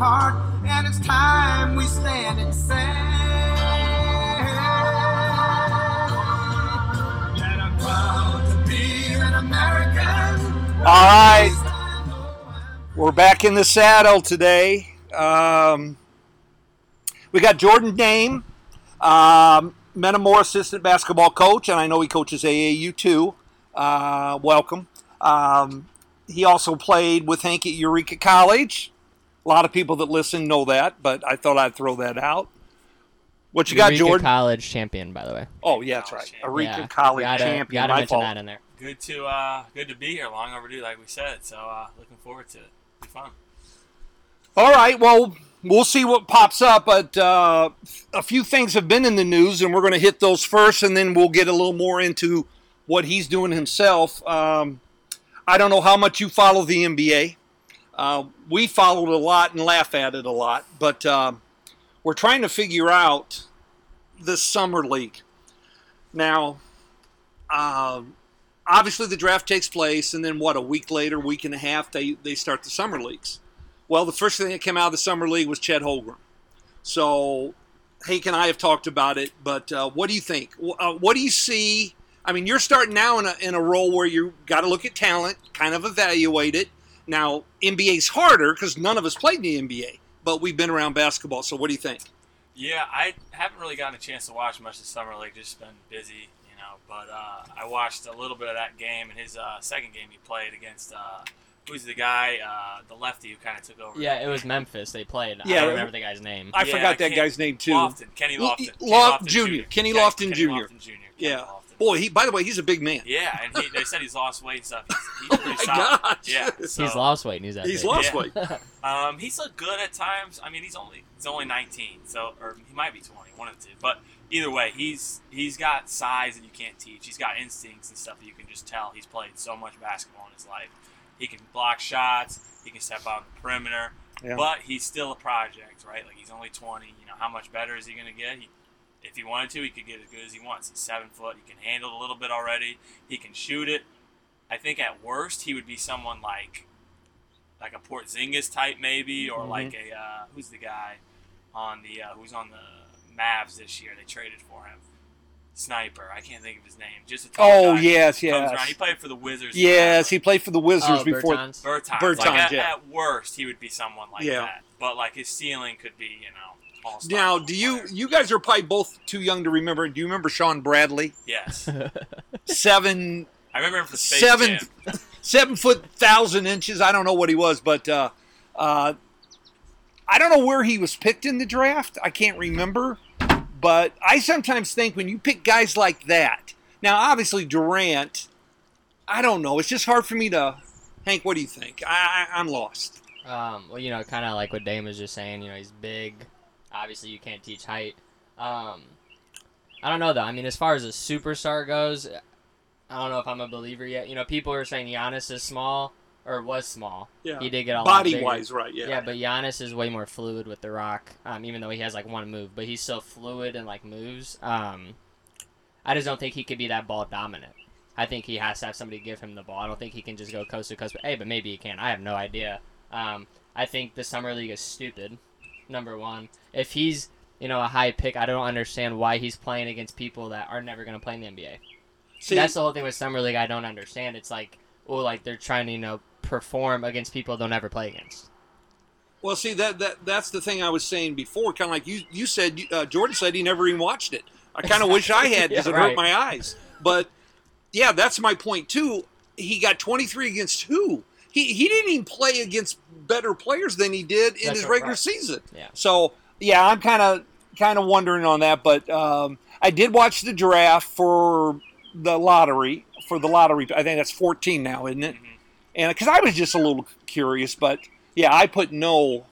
heart, and it's time we stand and say. All right. We're back in the saddle today. Um, we got Jordan Dehm, um, Metamora assistant basketball coach, and I know he coaches AAU too. Uh, welcome. Um, he also played with Hank at Eureka College. A lot of people that listen know that, but I thought I'd throw that out. What you got, Eureka Jordan? College champion, by the way. Oh, yeah, that's right. College champion. Eureka Yeah, College gotta, champion. Gotta mention fault. that in there. Good to uh, good to be here. Long overdue, like we said. So uh, looking forward to it. Be fun. All right. Well, we'll see what pops up, but uh, a few things have been in the news, and we're going to hit those first, and then we'll get a little more into what he's doing himself. Um, I don't know how much you follow the NBA. Uh, we followed a lot and laugh at it a lot, but um we're trying to figure out this summer league. Now, um, obviously the draft takes place, and then what? A week later, week and a half, they they start the summer leagues. Well, the first thing that came out of the summer league was Chet Holmgren. So, Hank and I have talked about it, but uh, what do you think? Uh, what do you see? I mean, you're starting now in a, in a role where you've got to look at talent, kind of evaluate it. Now, NBA's harder because none of us played in the NBA, but we've been around basketball. So, what do you think? Yeah, I haven't really gotten a chance to watch much this summer. Like, just been busy, you know. But uh, I watched a little bit of that game and his uh, second game he played against uh, who's the guy, uh, the lefty who kind of took over. Yeah, it was Memphis. They played. I Yeah. don't remember the guy's name. I Yeah, forgot that Ken- guy's name too. Lofton, Kenny L- Lofton, Lofton Jr., Kenny Ken- Lofton Kenny Jr.. Lofton Jr. Kenny Yeah. Lofton. Boy, he by the way, he's a big man. Yeah, and he, they said he's lost weight and stuff. He's, he's Oh pretty my solid. gosh. Yeah, so, he's lost weight and he's that He's big. lost Yeah. weight. Um, he's looked good at times. I mean, he's only he's only 19, so or he might be 20, one of the two. But either way, he's he's got size that you can't teach. He's got instincts and stuff that you can just tell. He's played so much basketball in his life. He can block shots. He can step out on the perimeter. Yeah. But he's still a project, right? Like he's only 20. You know, how much better is he going to get? He, if he wanted to, he could get as good as he wants. He's seven foot. He can handle it a little bit already. He can shoot it. I think at worst he would be someone like like a Porzingis type maybe, or Mhm. like a uh, who's the guy on the uh, who's on the Mavs this year? They traded for him. Sniper. I can't think of his name. Just a tall Oh guy. yes, Comes around. He played for the Wizards. yes. He played for the Wizards Oh, before. Bertans. Bertans. Bertans, like at, yeah. at worst, he would be someone like Yeah. that. But like his ceiling could be, you know, all star. Now, do you you guys are probably both too young to remember? Do you remember Shawn Bradley? Yes, Seven I remember him for Space seven Jam. seven foot thousand inches. I don't know what he was, but uh, uh, I don't know where he was picked in the draft. I can't remember. But I sometimes think when you pick guys like that, now obviously Durant, I don't know. It's just hard for me to. Hank, what do you think? I, I, I'm lost. Um, well, you know, kind of like what Dehm was just saying. You know, he's big. Obviously, you can't teach height. Um, I don't know though. I mean, as far as a superstar goes, I don't know if I'm a believer yet. You know, people are saying Giannis is small or was small. Yeah. He did get a Body wise, right? Yeah. Yeah, but Giannis is way more fluid with the rock. Um, even though he has like one move, but he's so fluid and like moves. Um, I just don't think he could be that ball dominant. I think he has to have somebody give him the ball. I don't think he can just go coast to coast. But hey, but maybe he can. I have no idea. Um, I think the summer league is stupid. Number one, if he's you know a high pick, I don't understand why he's playing against people that are never going to play in the NBA. See, That's the whole thing with summer league. I don't understand. It's like, oh, like they're trying to you know perform against people they'll never play against. Well, see that that that's the thing I was saying before. Kind of like you you said. Uh, Jordan said he never even watched it. I kind of wish I had because Yeah, it hurt my eyes. But yeah, that's my point too. He got 23 against who? He he didn't even play against better players than he did in That's his right. regular season. Yeah. So yeah, I'm kind of kind of wondering on that. But um, I did watch the draft for the lottery for the lottery. I think that's 14 now, isn't it? Mhm. and because I was just a little curious, but yeah, I put no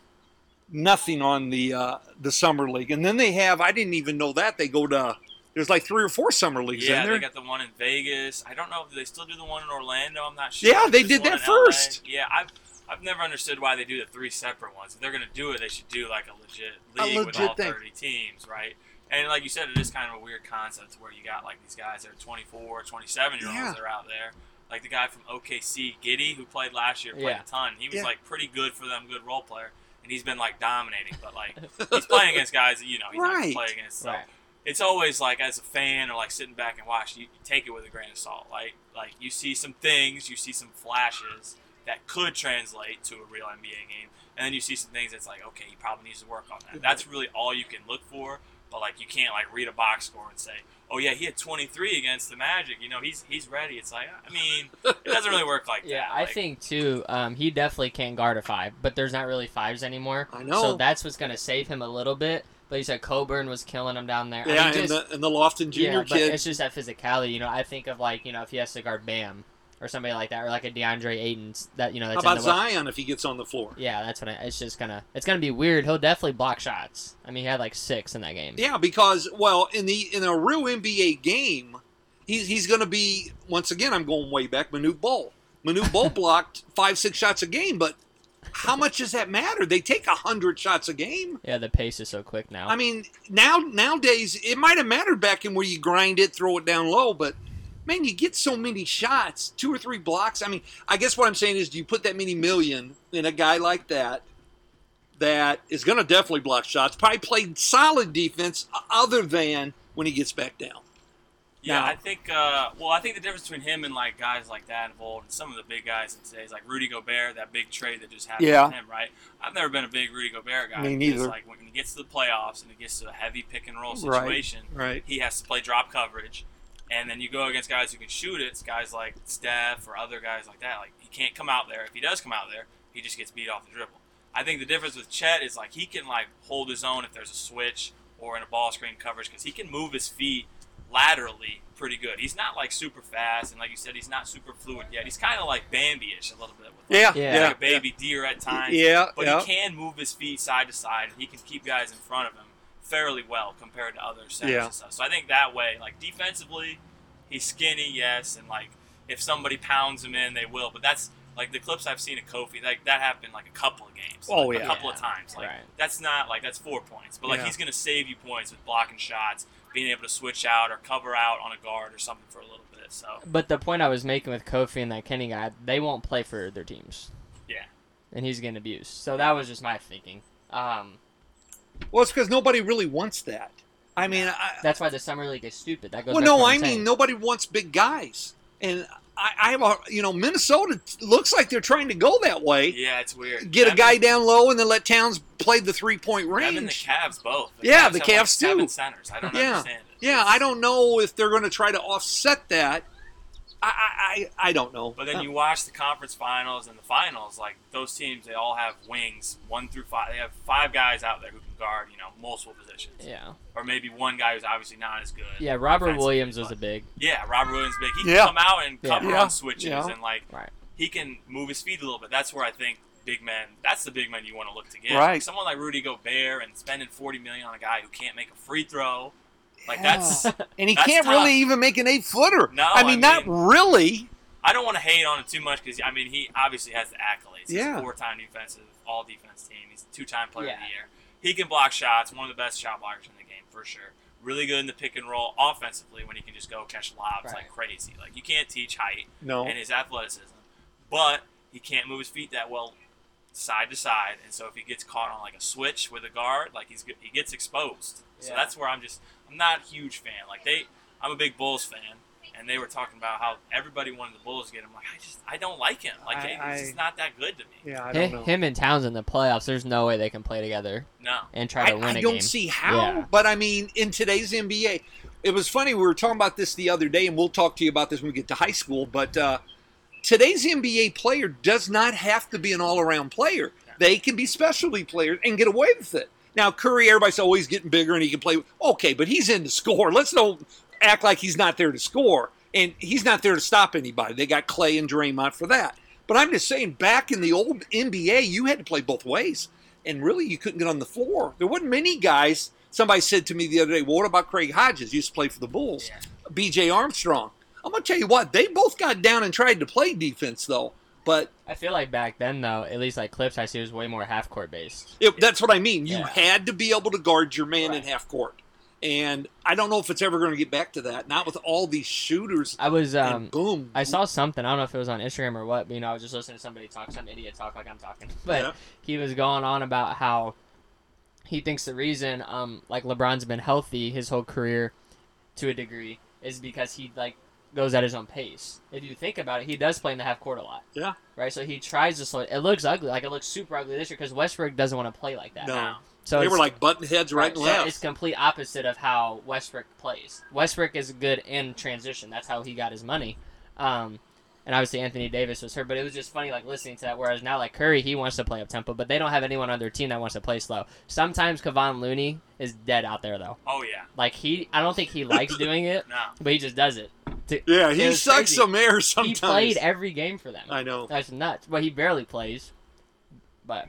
nothing on the uh, the summer league, and then they have I didn't even know that they go to there's like three or four summer leagues Yeah, in they there. got the one in Vegas. I don't know if they still do the one in Orlando. I'm not sure. Yeah, they There's did that in LA. first. Yeah, I've I've never understood why they do the three separate ones. If they're gonna do it, they should do like a legit A league with all thing. 30 teams, right? And like you said, it is kind of a weird concept where you got like these guys that are 24, 27 year olds Yeah. that are out there. Like the guy from OKC, Giddey, who played last year, played Yeah. a ton. He was Yeah. like pretty good for them, good role player. and he's been like dominating. But like he's playing against guys that you know he's not Right. gonna play against. So Right. It's always like as a fan or like sitting back and watching, you, you take it with a grain of salt. Like like you see some things, you see some flashes that could translate to a real NBA game, and then you see some things that's like, okay, he probably needs to work on that. That's really all you can look for. But like you can't like read a box score and say, oh yeah, he had 23 against the Magic. You know, he's he's ready. It's like I mean, it doesn't really work like Yeah, that. I Like, think too. Um, he definitely can guard a five, but there's not really fives anymore. I know. So that's what's gonna save him a little bit. But you said Cockburn was killing him down there. I Yeah, mean, and the and the Lofton Jr. yeah, but kid. it's just that physicality. You know, I think of like you know if he has to guard Bam or somebody like that, or like a DeAndre Ayton. That you know How that's about in the Zion if he gets on the floor? Yeah, that's what I, it's just gonna it's gonna be weird. He'll definitely block shots. I mean, he had like six in that game. Yeah, because well, in the in a real NBA game, he's he's going to be once again. I'm going way back. Manute Bol. Manute Bol blocked five six shots a game, but how much does that matter? They take a hundred shots a game. Yeah, the pace is so quick now. I mean, now nowadays it might have mattered back in where you grind it, throw it down low, but man, you get so many shots, two or three blocks. I mean, I guess what I'm saying is, do you put that many million in a guy like that? That is going to definitely block shots. Probably played solid defense, other than when he gets back down. Yeah, Now- I think. Uh, well, I think the difference between him and like guys like that involved, and some of the big guys in today's like Rudy Gobert, that big trade that just happened Yeah. with him, right? I've never been a big Rudy Gobert guy. Me neither. Like when he gets to the playoffs and it gets to a heavy pick and roll Right. situation, Right. he has to play drop coverage, and then you go against guys who can shoot it. It's guys like Steph or other guys like that. Like he can't come out there. If he does come out there, he just gets beat off the dribble. I think the difference with Chet is like he can like hold his own if there's a switch or in a ball screen coverage because he can move his feet laterally pretty good. He's not like super fast, and like you said, he's not super fluid yet. He's kind of like Bambi-ish a little bit. With like, Yeah. Yeah. Yeah. like a baby deer at times. Yeah. But yeah. he can move his feet side to side, and he can keep guys in front of him fairly well compared to other centers Yeah. and stuff. So I think that way, like defensively, he's skinny, yes, and like if somebody pounds him in, they will. But that's like the clips I've seen of Kofi, like that happened like a couple of games. Oh, like, yeah. a couple of times. Like Right. that's not like that's four points, but like Yeah. he's gonna save you points with blocking shots, being able to switch out or cover out on a guard or something for a little bit. So But the point I was making with Kofi and that Kenny guy, they won't play for their teams. Yeah. And he's getting abused. So that was just my thinking. Um, Well, it's because nobody really wants that. I mean, I, that's why the summer league is stupid. That goes. well, no, I mean nobody wants big guys, and I, I have a you know Minnesota looks like they're trying to go that way. yeah, it's weird. Get a guy down low and then let Towns play the three point them and the range. Cavs both. Yeah, Cavs the have, like, Cavs seven too. Centers. I don't Yeah. understand it. Yeah, It's- I don't know if they're going to try to offset that. I I, I, I don't know. But then you watch the conference finals and the finals, like those teams, they all have wings, one through five. They have five guys out there who can guard, you know, multiple positions. Yeah. Or maybe one guy who's obviously not as good. Yeah. Robert Williams was a big. Yeah, Robert Williams big. He can Yeah. come out and Yeah. cover Yeah. on switches Yeah. and like Right. he can move his feet a little bit. That's where I think big men. That's the big men you want to look to get. Right. Someone like Rudy Gobert and spending forty million on a guy who can't make a free throw. Like Yeah. that's. and he That's can't tough. really even make an eight footer. No, I mean, I not really. I don't want to hate on him too much because I mean he obviously has the accolades. He's Yeah. a four-time defensive all defense team. He's a two-time player of the year. He can block shots. One of the best shot blockers in the game for sure. Really good in the pick and roll offensively when he can just go catch lobs Right. like crazy. Like you can't teach height No. and his athleticism, but he can't move his feet that well side to side. And so if he gets caught on like a switch with a guard, like he's he gets exposed. So that's where I'm just I'm not a huge fan. Like they, I'm a big Bulls fan, and they were talking about how everybody wanted the Bulls to get him. Like I just I don't like him. Like I- he's I- just not that good to me. Yeah, I don't know. Him and Towns in the playoffs. There's no way they can play together No. and try I, to win I a don't game. see how. Yeah. But I mean, in today's NBA, it was funny. We were talking about this the other day, and we'll talk to you about this when we get to high school. But uh, today's NBA player does not have to be an all-around player. They can be specialty players and get away with it. Now Curry, everybody's always getting bigger, and he can play. Okay, but he's in to score. Let's don't act like he's not there to score, and he's not there to stop anybody. They got Clay and Draymond for that. But I'm just saying, back in the old NBA, you had to play both ways, and really, you couldn't get on the floor. There wasn't many guys. Somebody said to me the other day, "Well, what about Craig Hodges? He used to play for the Bulls. Yeah. B.J. Armstrong." I'm gonna tell you what, they both got down and tried to play defense though. But I feel like back then, though, at least like clips I see was way more half court based. it, that's what I mean. You Yeah. had to be able to guard your man in half court. And I don't know if it's ever going to get back to that. Not with all these shooters. I was um boom. I saw something. I don't know if it was on Instagram or what. But, you know, I was just listening to somebody talk, some idiot talk like I'm talking. But Yeah. he was going on about how he thinks the reason, um, like LeBron's been healthy his whole career, to a degree, is because he like goes at his own pace. If you think about it, he does play in the half court a lot. Yeah. Right. So he tries to slow. It looks ugly. Like it looks super ugly this year because Westbrook doesn't want to play like that. No. So they were like button heads right, and so left. It's complete opposite of how Westbrook plays. Westbrook is good in transition. That's how he got his money. Um, and obviously Anthony Davis was hurt, but it was just funny like listening to that. Whereas now like Curry, he wants to play up tempo, but they don't have anyone on their team that wants to play slow. Sometimes Kevon Looney is dead out there though. Oh yeah. Like he, I don't think he likes doing it, No. but he just does it. To- yeah, he sucks crazy. some air sometimes. He played every game for them. I know. That's nuts. But he barely plays. But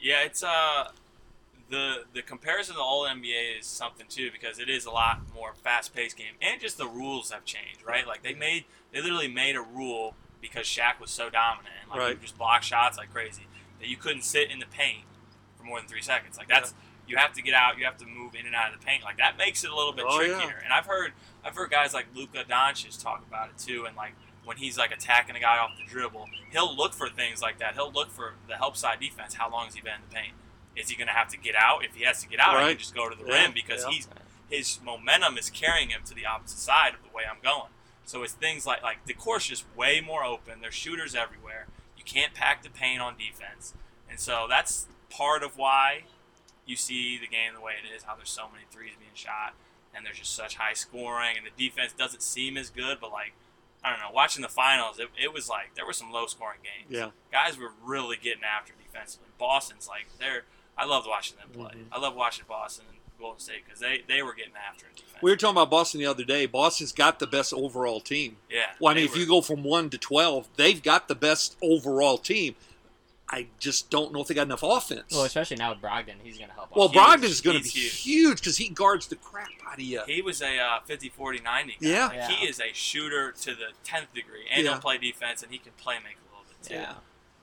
Yeah, it's uh the the comparison to all NBA is something too because it is a lot more fast paced game and just the rules have changed, right? Like they made they literally made a rule because Shaq was so dominant and like Right. he just block shots like crazy that you couldn't sit in the paint for more than three seconds. Like that's you have to get out, you have to move in and out of the paint. Like that makes it a little bit Oh, yeah. trickier. And I've heard I've heard guys like Luka Doncic talk about it too, and like when he's like attacking a guy off the dribble, he'll look for things like that. He'll look for the help side defense. How long has he been in the paint? Is he going to have to get out? If he has to get out, he Right. can just go to the Yeah, rim because yeah. he's his momentum is carrying him to the opposite side of the way I'm going. So it's things like like the court's just way more open. There's shooters everywhere. You can't pack the paint on defense, and so that's part of why you see the game the way it is. How there's so many threes being shot, and there's just such high scoring, and the defense doesn't seem as good. But like I don't know, watching the finals, it, it was like there were some low scoring games. Yeah. guys were really getting after defensively. Boston's like they're. I loved watching them play. Mhm. I love watching Boston and Golden State because they, they were getting after it defense. We were talking about Boston the other day. Boston's got the best overall team. yeah. Well, I mean, they if you go from one to twelve, they've got the best overall team. I just don't know if they got enough offense. well, especially now with Brogdon, he's gonna help. Well, out. huge. Brogdon's going to be huge because he guards the crap out of you. he was a uh, 50 40 90 guy. Yeah. Like, Yeah. He is a shooter to the 10th degree and Yeah. he'll play defense and he can play make a little bit too. yeah.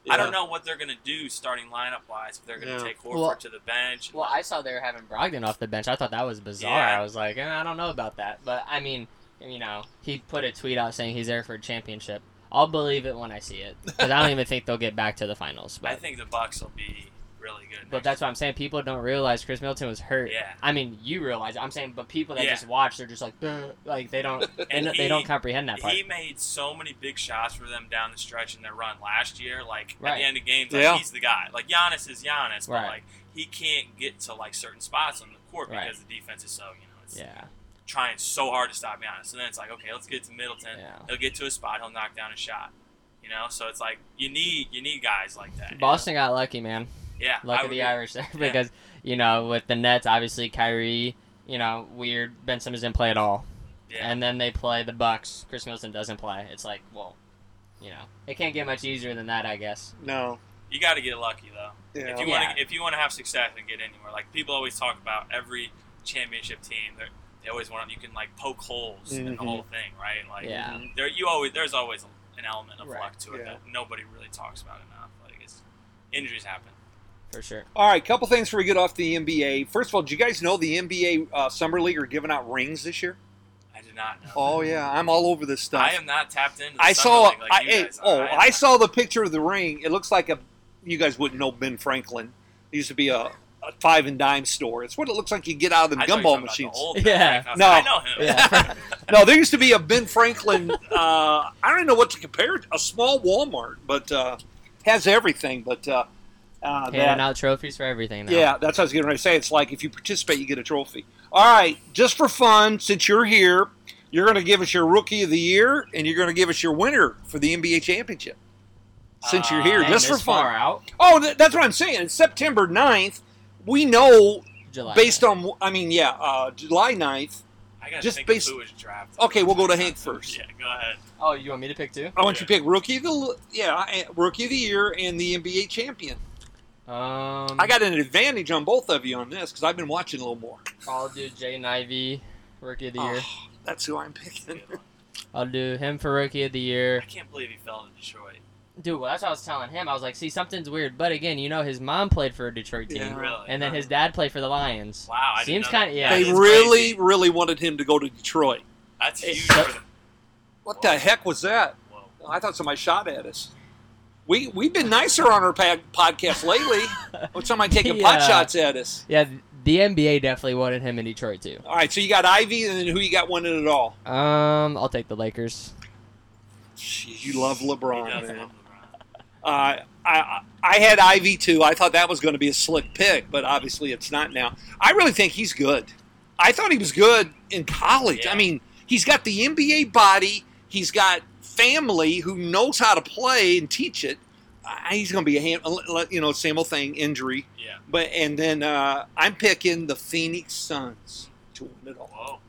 I don't know what they're going to do starting lineup wise if they're going to Yeah. take Horford Well- to the bench. Well, I saw they were having Brogdon off the bench. I thought that was bizarre. Yeah. I was like, eh, I don't know about that. But I mean, you know, he put a tweet out saying he's there for a championship. I'll believe it when I see it because I don't even think they'll get back to the finals. But I think the Bucks will be really good. but that's what I'm saying. People don't realize Khris Middleton was hurt. Yeah. I mean, you realize. I'm saying, but people that Yeah. just watch, they're just like, "Duh," like they don't, And don't- they he- don't comprehend that part. He made so many big shots for them down the stretch in their run last year. Like at the end of games, like, Yeah. he's the guy. Like Giannis is Giannis, but Right. like he can't get to like certain spots on the court Right. because the defense is so you know it's yeah, trying so hard to stop me, Giannis. And then it's like okay, let's get to Middleton. Yeah. He'll get to a spot. He'll knock down a shot. You know, so it's like you need you need guys like that. you know? Boston got lucky, man. yeah, Luck of the agree. Irish there because you know with the Nets, obviously Kyrie, you know, weird. Ben Simmons didn't play at all. Yeah. and then they play the Bucks. Khris Middleton doesn't play. It's like, well, you know, it can't get much easier than that, I guess. No. you got to get lucky though. Yeah. If you want to, if you want to have success and get anywhere, like people always talk about every championship team, they're- they always want you can like poke holes in the Mhm. whole thing, right? Like Yeah. there you always there's always an element of Right. luck to it Yeah. that nobody really talks about enough. Like it's injuries happen. For sure. All right, couple things before we get off the NBA. First of all, did you guys know the NBA uh, Summer League are giving out rings this year? I did not know. Oh yeah, I'm all over this stuff. I am not tapped into. The I saw. Like I, hey, oh, am I saw the picture of the ring. It looks like a. You guys wouldn't know Ben Franklin. It used to be a, a five and dime store. It's what it looks like. You get out of the I thought you were gumball talking about the machines. old Yeah. Ben Franklin. I No. like, I know him. Yeah. no, there used to be a Ben Franklin. Uh, I don't know what to compare it. To, A small Walmart, but uh, has everything. But uh, uh, Handing that, out trophies for everything now. yeah, that's what I was getting ready to say. It's like if you participate, you get a trophy. All right, just for fun, since you're here, you're going to give us your rookie of the year, and you're going to give us your winner for the NBA championship. Since you're here, Uh, just for this far fun. out. Oh, th- that's what I'm saying. It's September 9th. We know July. based on, I mean, yeah, uh, July 9th. I gotta Just think based- who was drafted. Okay, we'll go to Hank first. Yeah, go ahead. Oh, you want me to pick too? I want you to pick rookie of the yeah eh, rookie of the year and the NBA champion. Um, I got an advantage on both of you on this because I've been watching a little more. I'll do Jay Ivey, rookie of the year. Oh, that's who I'm picking. I'll do him for rookie of the year. I can't believe he fell to Detroit. Dude, well, that's what I was telling him. I was like, see, something's weird. But again, you know, his mom played for a Detroit team, Yeah. Really? and then his dad played for the Lions. Wow, I didn't Seems know kind of that. yeah. they That is really, crazy. really wanted him to go to Detroit. That's huge. so- for them. What the heck was that? Whoa. I thought somebody shot at us. We we've been nicer on our pa- podcast lately. With somebody taking pot Yeah. shots at us. Yeah, the NBA definitely wanted him in Detroit too. All right, so you got Ivey, and then who you got winning it all? Um, I'll take the Lakers. Jeez, you love He LeBron, does man. love LeBron. Uh, I I had Ivey too. I thought that was going to be a slick pick, but obviously it's not now. I really think he's good. I thought he was good in college. Yeah. I mean, he's got the NBA body. He's got family who knows how to play and teach it. Uh, he's going to be a hand, you know, same old thing, injury. Yeah. But and then uh, I'm picking the Phoenix Suns to win it all. Whoa.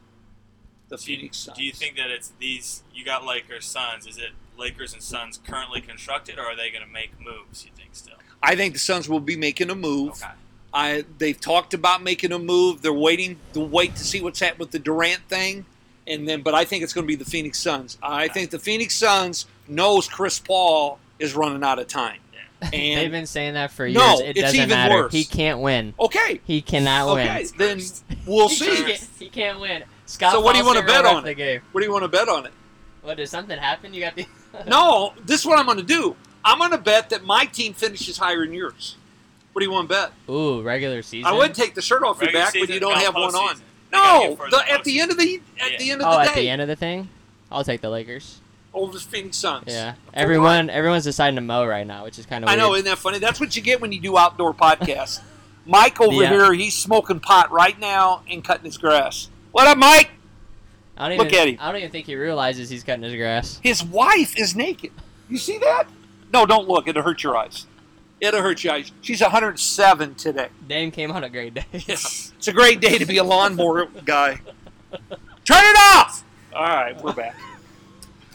The Do you, Phoenix Suns. do you think that it's these? You got Lakers, Suns. Is it Lakers and Suns currently constructed, or are they going to make moves? You think still? I think the Suns will be making a move. Okay. I they've talked about making a move. They're waiting to wait to see what's happened with the Durant thing, and then. But I think it's going to be the Phoenix Suns. I think the Phoenix Suns knows Chris Paul is running out of time. They've been saying that for years. No, it it's doesn't even matter. worse. He can't win. okay, He cannot okay, win. then we'll He see. can't, he can't win. Scott So what do you wanna bet on it? What do you want to bet on it? What did something happen? You got the No, this is what I'm going to do. I'm going to bet that my team finishes higher than yours. What do you want to bet? Ooh, regular season. I would take the shirt off your Regular back, but season, you don't no, have one on. postseason. They No, get further the, at the end of the at Yeah. the end of Oh, the day. at the end of the thing, I'll take the Lakers. over the Phoenix Suns. Yeah, For everyone, everyone's deciding to mow right now, which is kind of I weird. know, isn't that funny? That's what you get when you do outdoor podcasts. Mike over Yeah. here, he's smoking pot right now and cutting his grass. What up, Mike? I don't Look even, at him. I don't even think he realizes he's cutting his grass. His wife is naked. You see that? No, don't look. It'll hurt your eyes. It'll hurt your eyes. She's 107 today. Dehm came on a great day. Yeah. It's a great day to be a lawnmower guy. Turn it off! All right, we're back.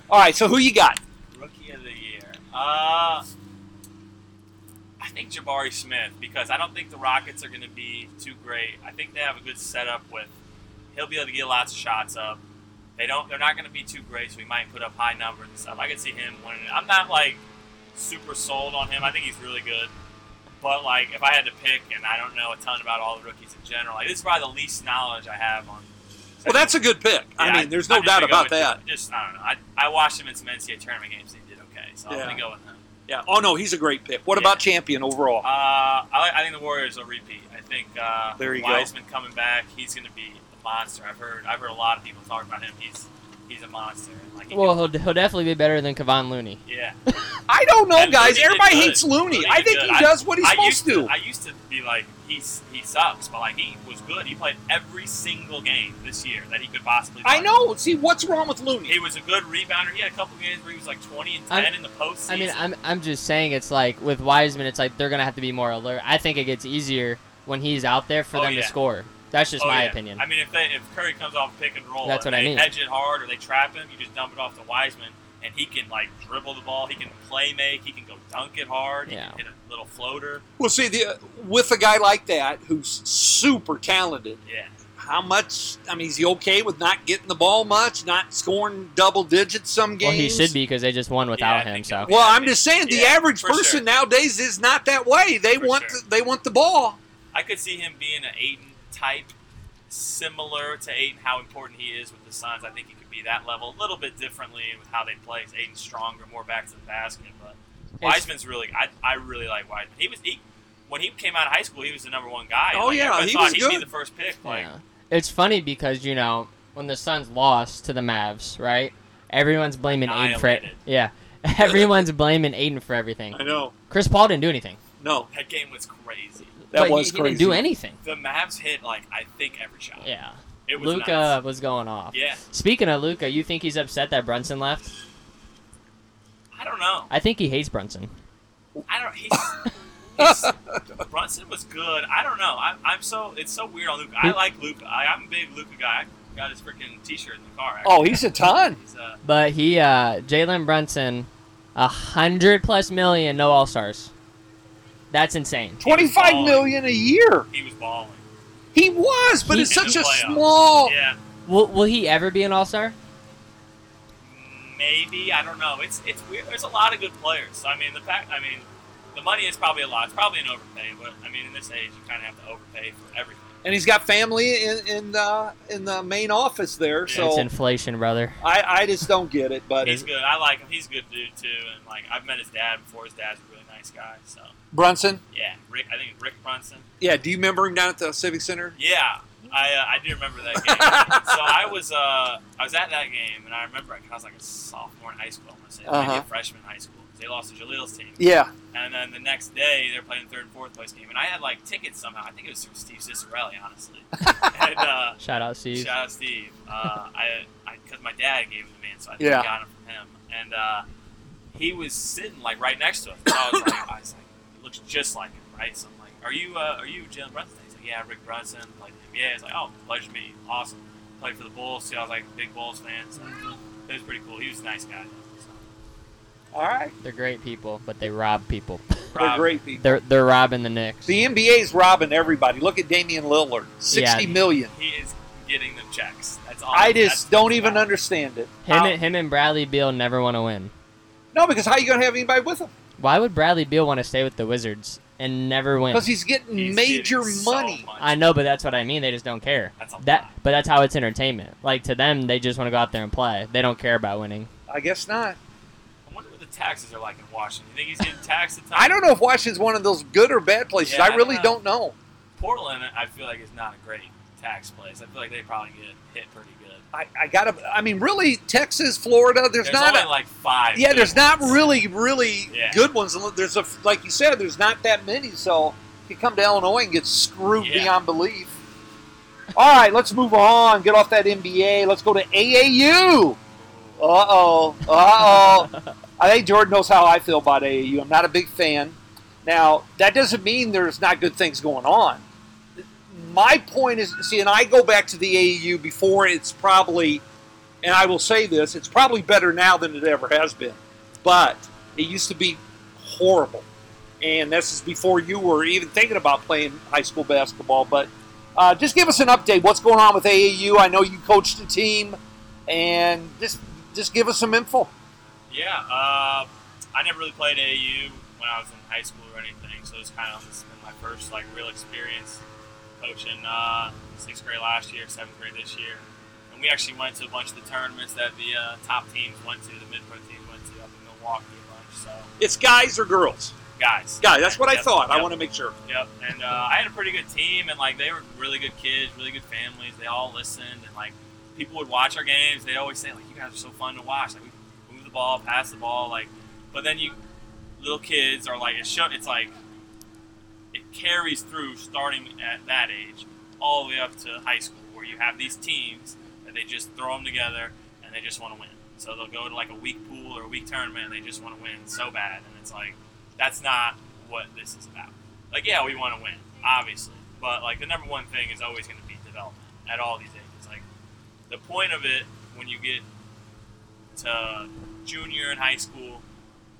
All right, so who you got? Rookie of the year. Uh, I think Jabari Smith because I don't think the Rockets are going to be too great. I think they have a good setup with. He'll be able to get lots of shots up. They don't. They're not going to be too great, so he might put up high numbers and stuff. I could see him winning. I'm not like super sold on him. I think he's really good. But like, if I had to pick, and I don't know a ton about all the rookies in general, like this is probably the least knowledge I have on. Well, that's a good pick. I mean, there's no doubt about that. Just I don't know. I, I watched him in some NCAA tournament games. and He did okay, so I'm gonna go with him. Yeah. Oh no, he's a great pick. What Yeah. about champion overall? Uh, I, I think the Warriors will repeat. I think uh, There you go. Wiseman coming back, he's going to be monster. I've heard I've heard a lot of people talk about him. He's he's a monster. Like he Well, he'll, he'll definitely be better than Kevon Looney. yeah. I don't know, And guys. Looney Everybody hates Looney. Looney I think good. he I- does what he's I supposed used to. I used to be like he's he sucks, but like he was good. He played every single game this year that he could possibly. Play. I know. See, what's wrong with Looney? He was a good rebounder. He had a couple games where he was like 20 and 10 I'm- in the postseason. I mean, I'm, I'm just saying it's like with Wiseman, it's like they're gonna have to be more alert. I think it gets easier when he's out there for Oh, them yeah. to score. That's just Oh, my yeah. opinion. I mean, if they, if Curry comes off pick and roll, That's and what I mean. hedge it hard or they trap him, you just dump it off to Wiseman, and he can like dribble the ball. He can play make. He can go dunk it hard. He Yeah. can hit a little floater. Well, see, the, with a guy like that who's super talented, Yeah, how much? I mean, is he okay with not getting the ball much, not scoring double digits some games? well, he should be because they just won without I him. So Well, I'm just saying the yeah, average person sure. nowadays is not that way. They For want sure. the, they want the ball. I could see him being an Ayton type, similar to Ayton. How important he is with the Suns, I think he could be that level. A little bit differently with how they play. Ayton's stronger, more back to the basket, but Wiseman's really. I, I really like Wiseman. He was he, when he came out of high school. He was the number one guy. Oh, Like, yeah, everybody he thought was he'd good. be the first pick. Like, yeah. it's funny because you know when the Suns lost to the Mavs, right? Everyone's blaming Ayton for it. Yeah, everyone's blaming Ayton for everything. I know. Chris Paul didn't do anything. No, that game was crazy. That but was he, crazy. He didn't do anything. The Mavs hit like I think every shot. Yeah, it was Luka nuts. was going off. Yeah, Speaking of Luka, you think he's upset that Brunson left? I don't know. I think he hates Brunson. I don't. He's, he's, Brunson was good. I don't know. I, I'm so it's so weird on Luka. I like Luka. I, I'm a big Luka guy. I got his freaking T-shirt in the car. Actually. Oh, he's a ton. He's, uh, But he, uh, Jalen Brunson, a hundred plus million, no All Stars. That's insane. Twenty five million a year. he was balling. He was, but He- it's such a playoffs. small. Yeah, Will Will he ever be an All Star? maybe I don't know. It's it's weird. There's a lot of good players. So, I mean, the fact. I mean, the money is probably a lot. It's probably an overpay, but I mean, in this age, you kind of have to overpay for everything. And he's got family in in, uh, in the main office there, It's so inflation, brother. I, I just don't get it. But He's good. I like him. He's a good dude too. And like I've met his dad before. His dad's a really nice guy. So Brunson, yeah, Rick. I think Rick Brunson. yeah, do you remember him down at the Civic Center? Yeah, I uh, I do remember that game. so I was uh I was at that game, and I remember I was like a sophomore in high school. I'm gonna say Uh-huh. a freshman in high school. They lost to Jalil's team, Yeah, and then the next day they're playing third and fourth place game, and I had like tickets somehow. I think it was through Steve Cicerelli, honestly. and uh, Shout out, Steve. shout out Steve. Uh, I because my dad gave them to me, and so I think Yeah. I got them from him, and uh, he was sitting like right next to us. So I was like, I was like, he looks just like him, right? So I'm like, are you uh, are you Jalen Brunson? He's like, yeah, Rick Brunson. Played in the NBA. He's like, oh, pleasure to meet you. Awesome. Played for the Bulls. So I was like, big Bulls fan. So it was pretty cool. He was a nice guy. So, all right, They're great people, but they rob people. they're great people. They're they're robbing the Knicks. The NBA's robbing everybody. Look at Damian Lillard, sixty Yeah. million. He is getting them checks. That's all. I that's- just don't even about. understand it. Him How- and, him and Bradley Beal never want to win. no, because how are you gonna have anybody with him? Why would Bradley Beal want to stay with the Wizards and never win? Because he's getting He's major getting so money. much. I know, but that's what I mean. They just don't care. That's a That, lot. but that's how it's entertainment. Like to them, they just want to go out there and play. They don't care about winning. I guess not. I wonder what the taxes are like in Washington. You think he's getting taxed a ton? I don't know if Washington's one of those good or bad places. Yeah, I I really don't know. don't know. Portland, I feel like is not a great tax place. I feel like they probably get hit pretty good. I, I gotta. I mean, really, Texas, Florida. There's, There's not. A, like five. yeah, there's not really, really Yeah. good ones. There's a like you said. There's not that many. So you come to Illinois and get screwed Yeah. beyond belief. All right, let's move on. Get off that NBA. Let's go to AAU. Uh oh. Uh oh. I think Jordan knows how I feel about AAU. I'm not a big fan. Now, that doesn't mean there's not good things going on. My point is see, and I go back to the AAU before it's probably, and I will say this, it's probably better now than it ever has been. But it used to be horrible. And this is before you were even thinking about playing high school basketball. But uh, just give us an update. What's going on with AAU? I know you coached a team, and just just give us some info. Yeah, uh, I never really played AAU when I was in high school or anything, so it's kind of this been my first like real experience coaching uh, sixth grade last year, seventh grade this year, and we actually went to a bunch of the tournaments that the uh, top teams went to, the mid pro teams went to up in Milwaukee a bunch. So It's guys or girls? guys, Guys, that's what I Yep, thought. I want to make sure. Yep, and uh, I had a pretty good team, and like they were really good kids, really good families. They all listened, and like people would watch our games. They'd always say like, "You guys are so fun to watch." Like we move the ball, pass the ball, like. But then you, little kids are like, it's show, It's like it carries through starting at that age all the way up to high school, where you have these teams that they just throw them together and they just want to win. So they'll go to like a week pool or a week tournament and they just want to win so bad, and it's like that's not what this is about. Like, yeah, we want to win, obviously, but like the number one thing is always going to be development at all these ages. Like, the point of it when you get to junior in high school,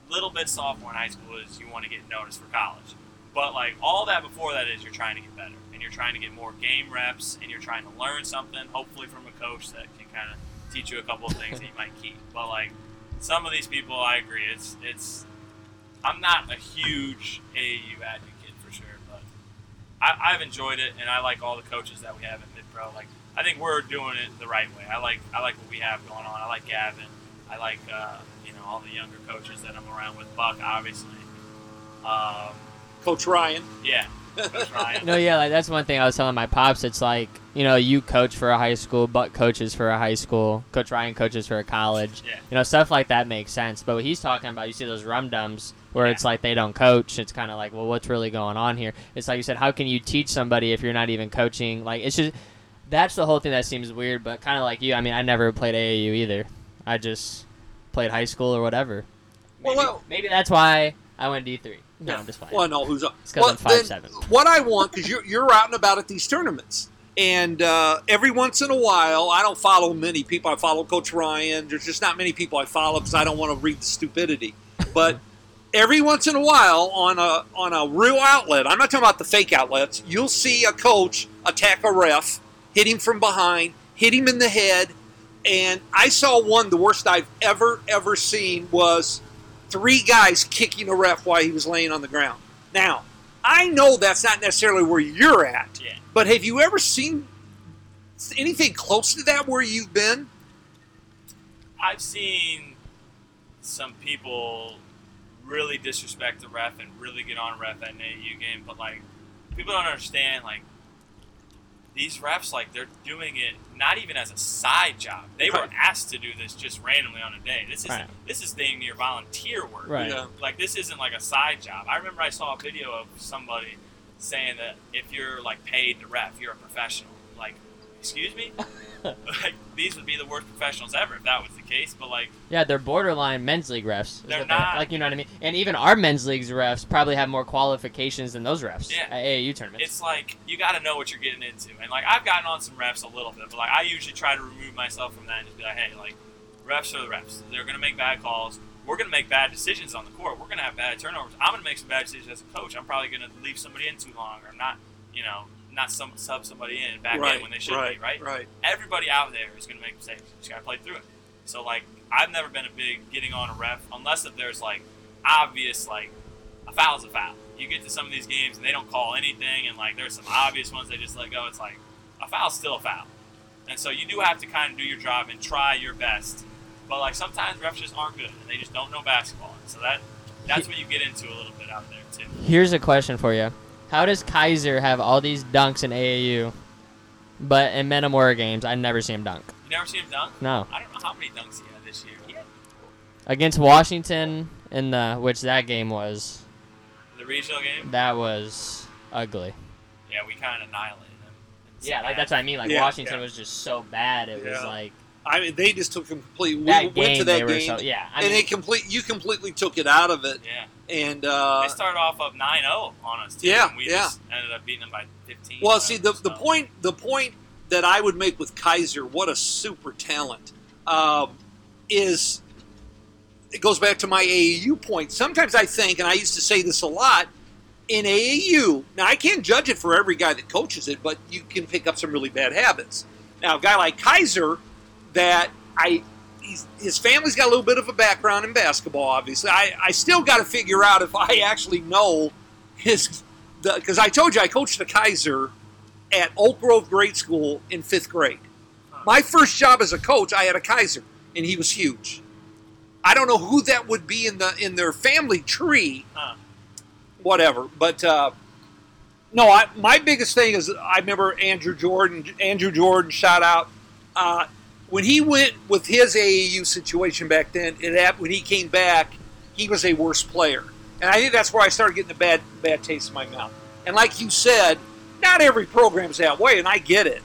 little bit sophomore in high school is you want to get noticed for college. But like all that before that is you're trying to get better and you're trying to get more game reps and you're trying to learn something, hopefully from a coach that can kind of teach you a couple of things that you might keep. But like some of these people, I agree. It's it's. I'm not a huge AAU advocate for sure, but I, I've enjoyed it and I like all the coaches that we have at mid pro. Like I think we're doing it the right way. I like I like what we have going on. I like Gavin. I like uh, you know all the younger coaches that I'm around with. Buck, obviously. Um, Coach Ryan. yeah, Coach Ryan. No, yeah, like that's one thing I was telling my pops. It's like you know, you coach for a high school, but coaches for a high school, Coach Ryan coaches for a college. Yeah. You know, stuff like that makes sense. But what he's talking about, you see those rum dums where Yeah. it's like they don't coach. It's kind of like, well, what's really going on here? It's like you said, how can you teach somebody if you're not even coaching? Like it's just that's the whole thing that seems weird. But kind of like you, I mean, I never played AAU either. I just played high school or whatever. Well, well- maybe that's why I went D three. No, I'm just fine. Well, no, who's up? 'cause I'm then 5'7". What I want, because you're, you're out and about at these tournaments. And uh, every once in a while, I don't follow many people. I follow Coach Ryan. There's just not many people I follow because I don't want to read the stupidity. But every once in a while, on a on a real outlet, I'm not talking about the fake outlets. You'll see a coach attack a ref, hit him from behind, hit him in the head, and I saw one. The worst I've ever ever seen was three guys kicking a ref while he was laying on the ground. Now, I know that's not necessarily where you're at, Yeah. but have you ever seen anything close to that where you've been? I've seen some people really disrespect the ref and really get on ref at an AU game, but like people don't understand like these refs like they're doing it not even as a side job. They were asked to do this just randomly on a day. This is Right. this is damn near volunteer work. Right. Yeah. Like this isn't like a side job. I remember I saw a video of somebody saying that if you're like paid to ref, you're a professional. Like, excuse me? like these would be the worst professionals ever if that was the case. But like, Yeah, they're borderline men's league refs. They're not- Like you know what I mean. And even our men's leagues refs probably have more qualifications than those refs Yeah. at AAU tournaments. it's like you got to know what you're getting into. And like I've gotten on some refs a little bit, but like I usually try to remove myself from that and just be like, hey, like refs are the refs. They're gonna make bad calls. We're gonna make bad decisions on the court. We're gonna have bad turnovers. I'm gonna make some bad decisions as a coach. I'm probably gonna leave somebody in too long, or I'm not, you know, not some sub somebody in and back in when they should right, be. Right. right. Everybody out there is gonna make mistakes. You just gotta play through it. So like I've never been a big getting on a ref unless if there's like obvious like a foul's a foul. You get to some of these games and they don't call anything, and like there's some obvious ones they just let go. It's like a foul's still a foul, and so you do have to kind of do your job and try your best. But like sometimes refs just aren't good and they just don't know basketball, and so that that's what you get into a little bit out there too. Here's a question for you: How does Kaiser have all these dunks in AAU, but in Metamora games I never see him dunk? You never see him dunk? No, I don't know how many dunks he had this year. He had against Washington in the which that game was the regional game. that was ugly. Yeah, we kind of annihilated them. It's Yeah, like that's what I mean. Like Yeah, Washington yeah. was just so bad. It was like I mean, they just took complete. We that went game. to that they were game, so yeah. I and mean, it complete. You completely took it out of it, Yeah. And uh, They started off up 9-0 on us too. Yeah, and we yeah. just ended up beating them by 15. Well, see, the, the point the point that I would make with Kaiser, what a super talent, um, is it goes back to my AAU point. Sometimes I think, and I used to say this a lot, in AAU. Now I can't judge it for every guy that coaches it, but you can pick up some really bad habits. Now, a guy like Kaiser, that I. He's, his family's got a little bit of a background in basketball, obviously. I, I still got to figure out if I actually know his. Because I told you I coached the Kaiser at Oak Grove Grade School in fifth grade. My first job as a coach, I had a Kaiser, and he was huge. I don't know who that would be in the in their family tree, Huh. whatever. But uh, no, I, my biggest thing is I remember Andrew Jordan. Andrew Jordan, shout out. Uh, when he went with his AAU situation back then, it happened, when he came back, he was a worse player, and I think that's where I started getting the bad bad taste in my mouth. And like you said, not every program's that way, and I get it.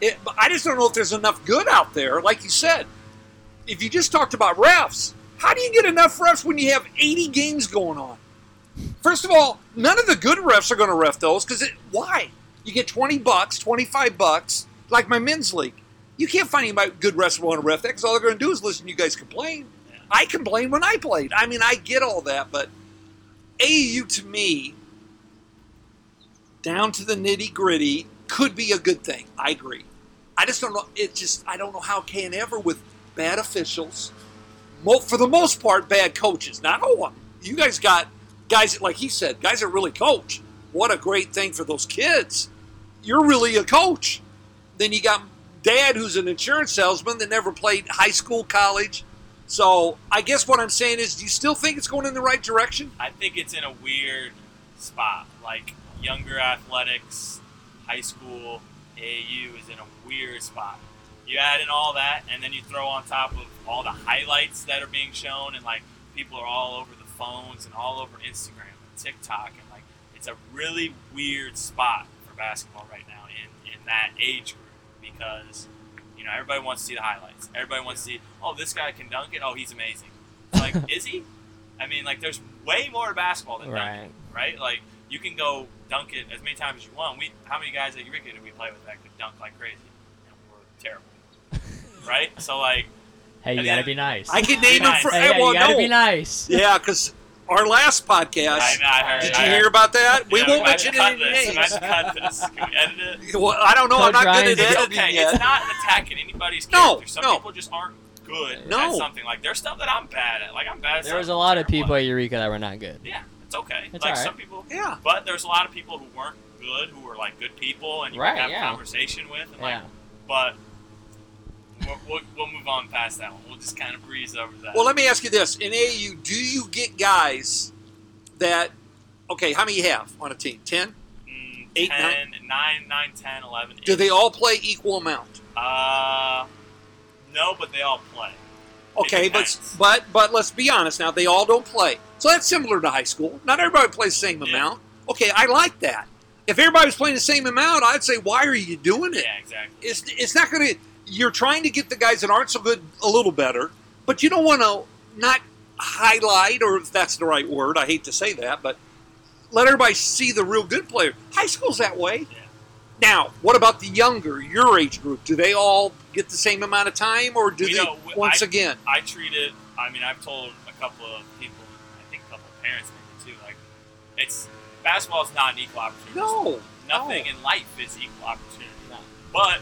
it but I just don't know if there's enough good out there. Like you said, if you just talked about refs, how do you get enough refs when you have 80 games going on? First of all, none of the good refs are going to ref those because why? You get 20 bucks, 25 bucks, like my men's league. You can't find anybody good refs on to ref because all they're going to do is listen to you guys complain. I complained when I played. I mean, I get all that, but AAU to me, down to the nitty gritty, could be a good thing. I agree. I just don't know. It just I don't know how can ever with bad officials. For the most part, bad coaches. Not all them. You guys got guys that, like he said, guys that really coach. What a great thing for those kids. You're really a coach. Then you got dad who's an insurance salesman that never played high school, college. So I guess what I'm saying is, do you still think it's going in the right direction? I think it's in a weird spot. Like younger athletics, high school, AAU is in a weird spot. You add in all that, and then you throw on top of all the highlights that are being shown, and like people are all over the phones and all over Instagram and TikTok, and like it's a really weird spot for basketball right now in in that age group because you know everybody wants to see the highlights. Everybody wants to see, oh, this guy can dunk it. Oh, he's amazing. Like, is he? I mean, like, there's way more to basketball than Right. dunking, right? Like, you can go dunk it as many times as you want. We, how many guys at Eureka did we play with that could dunk like crazy? And we're terrible, right? So like, hey, you gotta then- be nice. I can name them Nice. for hey, yeah, well, you gotta no. be nice. Yeah, because our last podcast. I, I heard, Did I you heard. hear about that? We won't might mention any this. We names. might cut this. Can we edit it? Well, I don't know. I'm Coach not good Ryan's- at editing okay. yet. It's not attacking anybody's No, character. Some no. people just aren't good No. at something. Like there's stuff that I'm bad at. Like I'm bad at. There was a lot of people at. at Eureka that were not good. Yeah, it's okay. It's like alright. some people, Yeah. but there's a lot of people who weren't good, who were like good people, and you Right, can have yeah. a conversation with. And, like, Yeah. but we'll, we'll, we'll move on past that one. We'll just kind of breeze over that. Well, let me ask you this: In AU, do you get guys that? Okay, how many you have on a team? Ten. Mm, eight, 10, 9, 9, 10, 11. Do they all play equal amount? Uh, no, but they all play. Okay, but but but let's be honest now. They all don't play, so that's similar to high school. Not everybody plays the same Yeah. amount. Okay, I like that. If everybody was playing the same amount, I'd say, why are you doing it? Yeah, exactly. It's it's not going to. You're trying to get the guys that aren't so good a little better, but you don't want to not highlight, or if that's the right word. I hate to say that, but let everybody see the real good player. High school's that way. Yeah. Now, what about the younger, your age group? Do they all get the same amount of time, or do We they don't- once I- again? I treat it. I mean, I've told a couple of people, I think a couple of parents maybe too. Like, it's basketball is not an equal opportunity. No, nothing no. in life is equal opportunity. No. But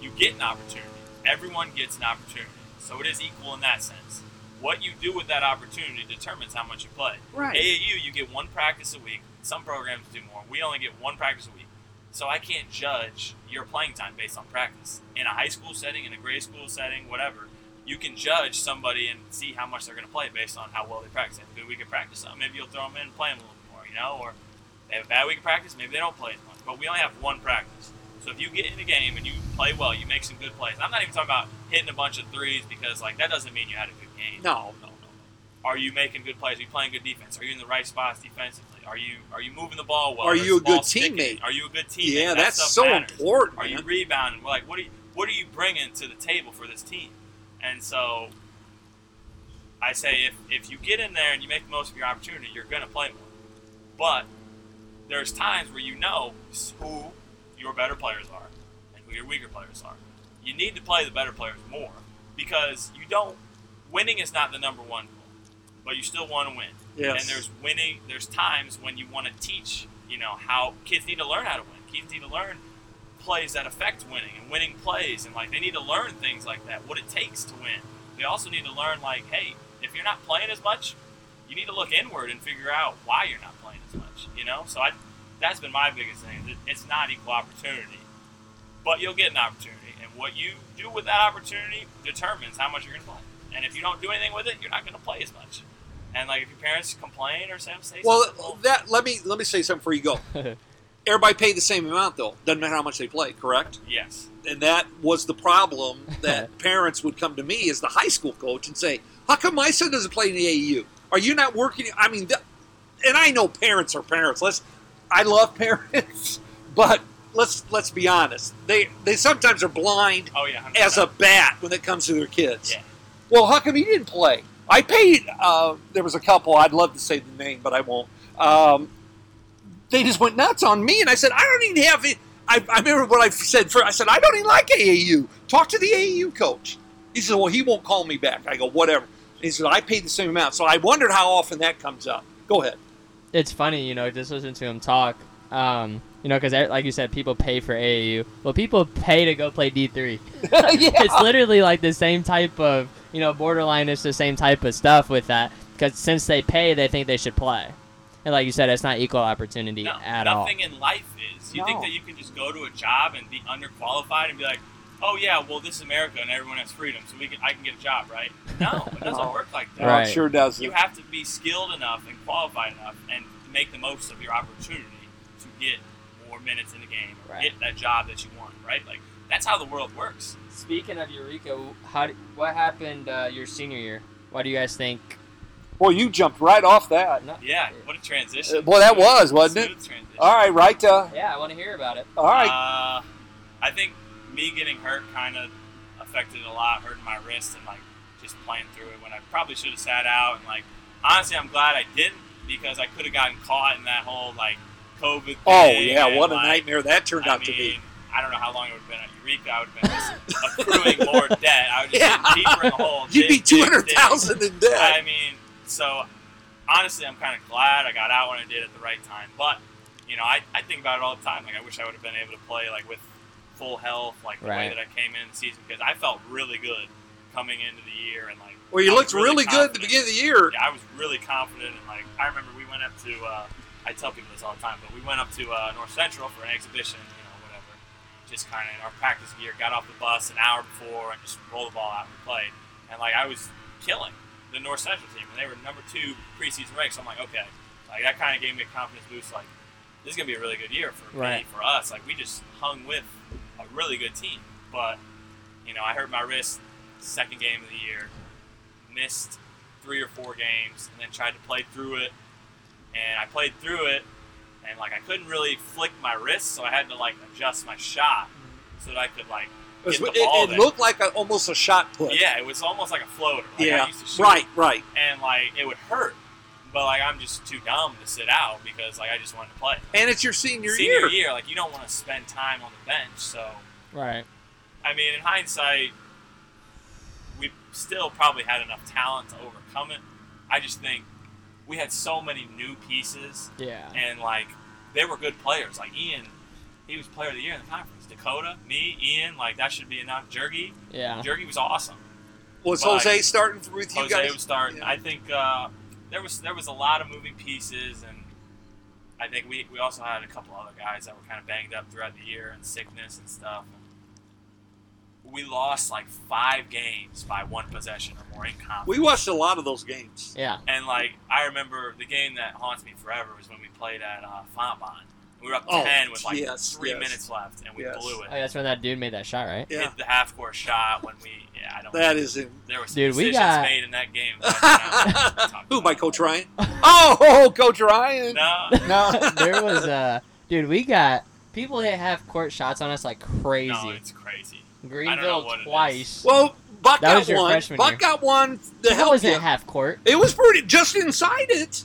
you get an opportunity. Everyone gets an opportunity, so it is equal in that sense. What you do with that opportunity determines how much you play. Right. AAU, you get one practice a week. Some programs do more. We only get one practice a week. So I can't judge your playing time based on practice. In a high school setting, in a grade school setting, whatever, you can judge somebody and see how much they're going to play based on how well they practice. They have a good week of practice, maybe you'll throw them in and play them a little more, you know? Or they have a bad week of practice, maybe they don't play as much. But we only have one practice. So if you get in a game and you play well, you make some good plays. I'm not even talking about hitting a bunch of threes because, like, that doesn't mean you had a good game No, no, no. are you making good plays? Are you playing good defense? Are you in the right spots defensively? Are you are you moving the ball well? Are you a good sticking? teammate? Are you a good teammate? Yeah, That that's so matters. important. Are you man. rebounding? Like, what are you what are you bringing to the table for this team? And so, I say if if you get in there and you make the most of your opportunity, you're going to play more. But there's times where you know who your better players are and who your weaker players are. You need to play the better players more because you don't. Winning is not the number one goal, but you still want to win. Yes. And there's winning. There's times when you want to teach. You know how kids need to learn how to win. Kids need to learn plays that affect winning and winning plays, and like they need to learn things like that. What it takes to win. They also need to learn like, hey, if you're not playing as much, you need to look inward and figure out why you're not playing as much. You know. So I, that's been my biggest thing. It's not equal opportunity, but you'll get an opportunity, and what you do with that opportunity determines how much you're going to play. And if you don't do anything with it, you're not going to play as much. And like if your parents complain or say, say Well, something, that let me let me say something before you go. Everybody paid the same amount though. Doesn't matter how much they play, correct? yes, And that was the problem that parents would come to me as the high school coach and say, "How come my son doesn't play in the AAU? Are you not working?" I mean, th- and I know parents are parents. Let's, I love parents, but let's let's be honest. They they sometimes are blind oh yeah, 100%. as a bat when it comes to their kids. Yeah. Well, how come he didn't play? I paid. Uh, there was a couple. I'd love to say the name, but I won't. Um, they just went nuts on me, and I said, I don't even have it. I, I remember what I said. For I said, I don't even like AAU. Talk to the AAU coach. He said, Well, he won't call me back. I go, whatever. He said, I paid the same amount. So I wondered how often that comes up. Go ahead. It's funny, you know, just listen to him talk. Um, you know, because like you said, people pay for AAU. Well, people pay to go play D three. yeah. It's literally like the same type of, you know, borderline. It's the same type of stuff with that. Because since they pay, they think they should play. And like you said, it's not equal opportunity no, at all. nothing in life is. You think that you can just go to a job and be underqualified and be like, oh yeah, well this is America and everyone has freedom, so we can I can get a job, right? No, it doesn't No. work like that. Right. it sure does. You have to be skilled enough and qualified enough and make the most of your opportunity to get more minutes in the game or Right. get that job that you want, right? Like that's how the world works. Speaking of Eureka, how what happened uh, your senior year? Why do you guys think? Boy, you jumped right off that. No, Yeah, what a transition. Uh, boy, that was, wasn't it? Smooth transition. All right, right. Uh, Yeah, I want to hear about it. all right. Uh, I think me getting hurt kind of affected a lot, hurting my wrist and like just playing through it when I probably should have sat out. And like honestly, I'm glad I didn't because I could have gotten caught in that whole like COVID. Oh, thing oh yeah, and, what a like, nightmare that turned I out to be. I don't know how long it would have been at Eureka. I would have been just accruing more debt. I would just Yeah. deeper in the hole. You'd be dig, two dig, hundred thousand in debt. I mean, so honestly, I'm kind of glad I got out when I did at the right time. But you know, I, I think about it all the time. Like I wish I would have been able to play like with full health, like the way that I came in the season because I felt really good coming into the year and like. Well, you I looked was really, good at the beginning of the year. Yeah, I was really confident and like I remember we went up to. Uh, I tell people this all the time, but we went up to uh, North Central for an exhibition, you know, whatever. Just kind of in our practice gear, got off the bus an hour before and just rolled the ball out and played. And like I was killing the North Central team, and they were number two preseason ranked. So I'm like, okay, like that kind of gave me a confidence boost. Like this is gonna be a really good year for Right. me, for us. Like we just hung with a really good team, but you know, I hurt my wrist second game of the year, missed three or four games, and then tried to play through it. And I played through it, and like I couldn't really flick my wrist, so I had to like adjust my shot so that I could like It, was- the it- it looked like a, almost a shot put. Yeah, it was almost like a floater. Like Yeah. I used to shoot, Right, right. And like it would hurt, but like I'm just too dumb to sit out because like I just wanted to play. And it's your senior, Senior year. year, like you don't want to spend time on the bench, so Right. I mean, in hindsight, we still probably had enough talent to overcome it. I just think we had so many new pieces, Yeah. and like they were good players. Like Ian, he was player of the year in the conference. Dakota, me, Ian, like that should be enough. Jergy, Yeah. Jergy was awesome. Was But, Jose starting with you Jose guys? Jose was starting. Yeah. I think uh, there was there was a lot of moving pieces, and I think we, we also had a couple other guys that were kind of banged up throughout the year and sickness and stuff. We lost like five games by one possession or more in conference. We watched a lot of those games. Yeah. and like I remember the game that haunts me forever was when we played at uh, Fontbonne. We were up Oh, ten with like yes, three yes. minutes left, and we Yes. blew it. Oh, that's when that dude made that shot, right? Yeah. Hit the half court shot when we yeah I don't. That is in. there were some Dude, we decisions got- made in that game. that I don't talk Who, about. by Coach Ryan? oh, Coach Ryan. No, No. there was uh dude, we got people hit half court shots on us like crazy. no, it's crazy. I don't know Greenville what it is. twice. Well, Buck That got was your one. freshman Buck year. got one. The hell wasn't yeah. half court. It was pretty just inside it,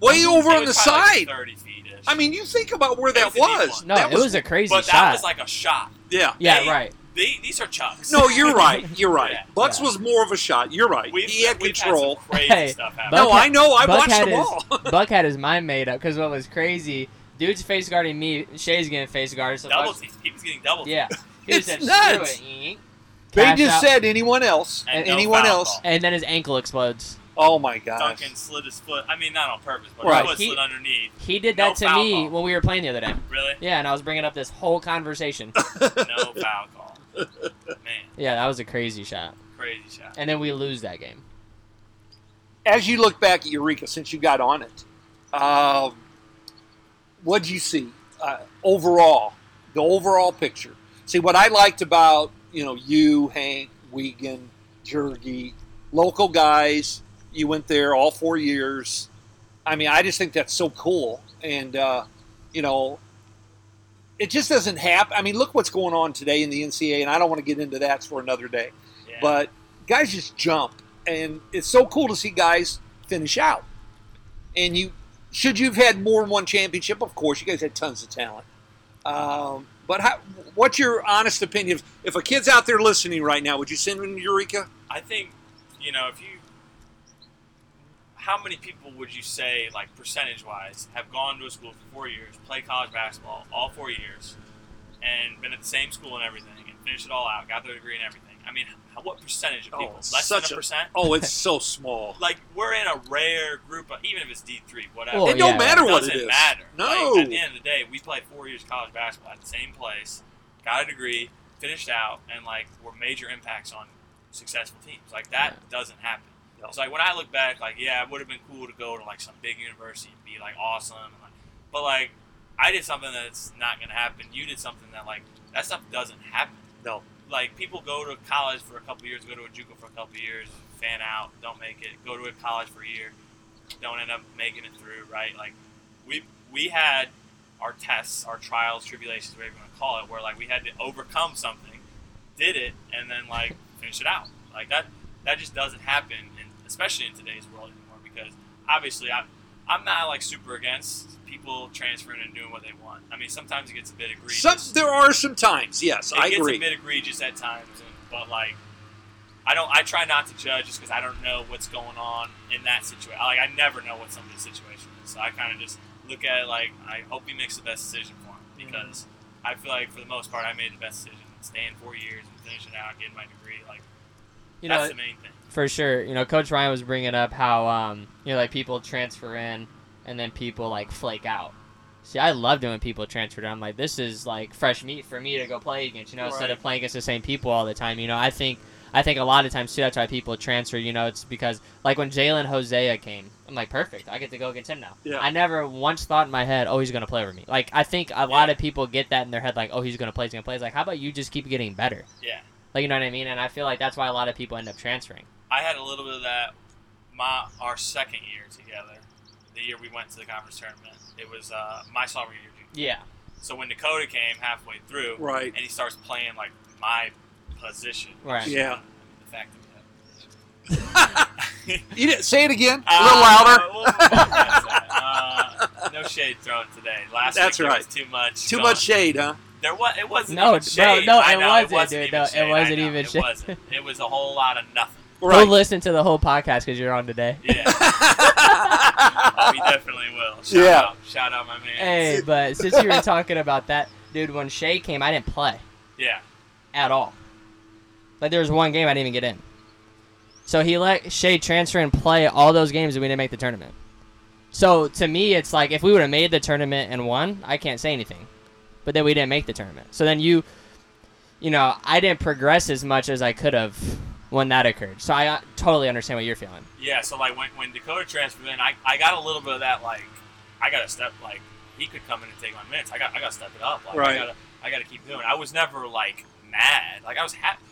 way over It on the was probably, like, side. Thirty feet ish. I mean, you think about where It that was a deep was. one. No, that it was a crazy but shot. that was like a shot. yeah. yeah, They- right. They, these are chucks. No, you're right. You're right. Yeah. Bucks Yeah. was more of a shot. You're right. We've, he had control. Had some crazy Hey, stuff happen. No, had- I know. I Buck watched had them his, all. Buck had his mind made up because what was crazy, dude's face guarding me, Shay's getting face guarded. So double Buck's- team. He was getting double. Yeah. He It's said, nuts. It." they just out, said anyone else. And And no anyone else. call. and then his ankle explodes. Oh my gosh. Duncan slid his foot. I mean, not on purpose, but Right. his foot He- slid underneath. He did No that to me call. when we were playing the other day. Really? Yeah, and I was bringing up this whole conversation. No foul call. Man, yeah, that was a crazy shot. crazy shot. And then we lose that game. As you look back at Eureka, since you got on it, um, what'd you see uh, overall? The overall picture. See what I liked about you know you, Hank, Wiegand, Jergy, local guys. You went there all four years. I mean, I just think that's so cool, and uh, you know, it just doesn't happen. I mean, look what's going on today in the NCAA, and I don't want to get into that for another day. Yeah. But guys just jump, and it's so cool to see guys finish out. And you, should you've had more than one championship, of course, you guys had tons of talent. Um, but how, what's your honest opinion? If, a kid's out there listening right now, would you send him to Eureka? I think, you know, if you, how many people would you say, like percentage wise, have gone to a school for four years, played college basketball all four years, and been at the same school and everything, and finished it all out, got their degree and everything? I mean, how, what percentage of Oh, people? it's Less such than a- a percent? Oh, it's so small. Like, we're in a rare group, of, even if it's D3, whatever. Well, it don't yeah, matter it what doesn't it is. matter. No. Like, at the end of the day, we played four years of college basketball at the same place, got a degree, finished out, and like were major impacts on successful teams. Like that doesn't happen. No. It's like when I look back, like yeah, it would have been cool to go to like some big university and be like awesome, and, like, but like I did something that's not gonna happen. You did something that like that stuff doesn't happen. No. Like people go to college for a couple years, go to a JUCO for a couple years, fan out, don't make it. Go to a college for a year, don't end up making it through. Right? Like we we had our tests, our trials, tribulations, whatever you want to call it, where like we had to overcome something, did it, and then like finish it out. Like that that just doesn't happen, and especially in today's world anymore. Because obviously, I'm I'm not like super against people transferring and doing what they want. I mean, sometimes it gets a bit egregious. Some, there are some times, yes, it I gets a bit egregious at times, and, but like I don't. I try not to judge just because I don't know what's going on in that situation. Like I never know what somebody's situation is, so I kind of just look at it like I hope he makes the best decision for him mm-hmm. because I feel like for the most part I made the best decision. Staying four years and finishing out, getting my degree, like You that's know, the main thing. For sure. You know, Coach Ryan was bringing up how um, you know, like people transfer in and then people like flake out. See, I loved it when people transferred. I'm like, this is like fresh meat for me to go play against. You know, instead of playing against the same people all the time. You know, I think I think a lot of times too that's why people transfer. You know, it's because like when Jalen Hosea came, I'm like, perfect. I get to go against him now. Yeah. I never once thought in my head, oh, he's gonna play over me. Like I think a lot of people get that in their head, like, oh, he's gonna play, he's gonna play. It's like, how about you just keep getting better? Yeah. Like you know what I mean? And I feel like that's why a lot of people end up transferring. I had a little bit of that my our second year together. The year we went to the conference tournament, it was uh, my sophomore year. Yeah. So when Dakota came halfway through, Right. and he starts playing like my position, Right. Yeah. The fact that we have position. You didn't say it again. Uh, a little louder. we'll- we'll pass that. Uh, no shade thrown today. Last That's week right. Was too much. Too going- much shade, huh? There was. It wasn't. No, even bro, shade. no, I it know, wasn't, wasn't dude. even No, it shade. I wasn't know, even it shade. Wasn't. It was a whole lot of nothing. Go listen to the whole podcast because you're on today. Yeah. oh, we definitely will. Shout Yeah. Out, shout out my man. Hey, but since you were talking about that, dude, when Shay came, I didn't play Yeah. at all. Like there was one game I didn't even get in. So he let Shay transfer and play all those games, and we didn't make the tournament. So to me, it's like if we would have made the tournament and won, I can't say anything. But then we didn't make the tournament. So then you, you know, I didn't progress as much as I could have when that occurred. So I uh, totally understand what you're feeling. Yeah. So like when, when Dakota transferred in, I, I got a little bit of that like I got to step like he could come in and take my minutes. I got I got to step it up. Like, Right. I gotta I got to keep doing. it. I was never like mad. Like I was happy.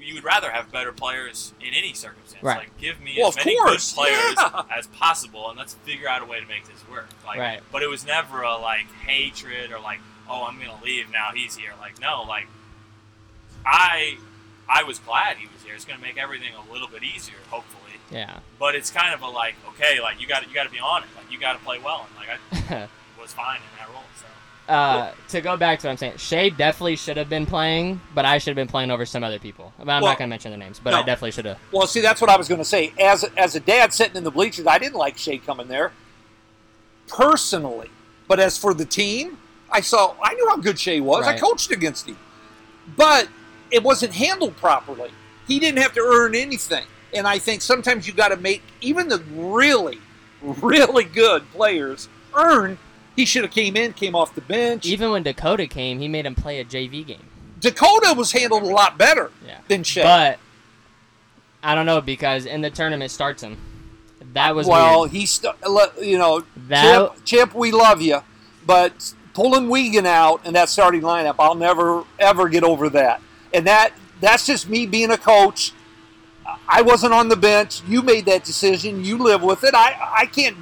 You would rather have better players in any circumstance. Right. Like give me Well, as many course, good players yeah. as possible, and let's figure out a way to make this work. Like, Right. But it was never a like hatred or like, oh, I'm gonna leave now. He's here. Like, no, like I I was glad he was here. It's gonna make everything a little bit easier, hopefully. Yeah. But it's kind of a like, okay, like you got you got to be on it. Like you got to play well, and like I was fine in that role. So uh, to go back to what I'm saying, Shay definitely should have been playing, but I should have been playing over some other people. But I'm Well, not going to mention their names, but I definitely should have. Well, see, that's what I was going to say. As as a dad sitting in the bleachers, I didn't like Shea coming there personally, but as for the team, I saw I knew how good Shea was. I coached against him, but it wasn't handled properly. He didn't have to earn anything, and I think sometimes you got to make even the really, really good players earn. He should have came in, came off the bench. Even when Dakota came, he made him play a JV game. Dakota was handled a lot better Yeah. than Shea. But I don't know because in the tournament starts him. That was well, weird. he's st- you know That Chip, Chip, we love you, but pulling Wiegand out in that starting lineup, I'll never ever get over that. And that that's just me being a coach. I wasn't on the bench. You made that decision. You live with it. I I can't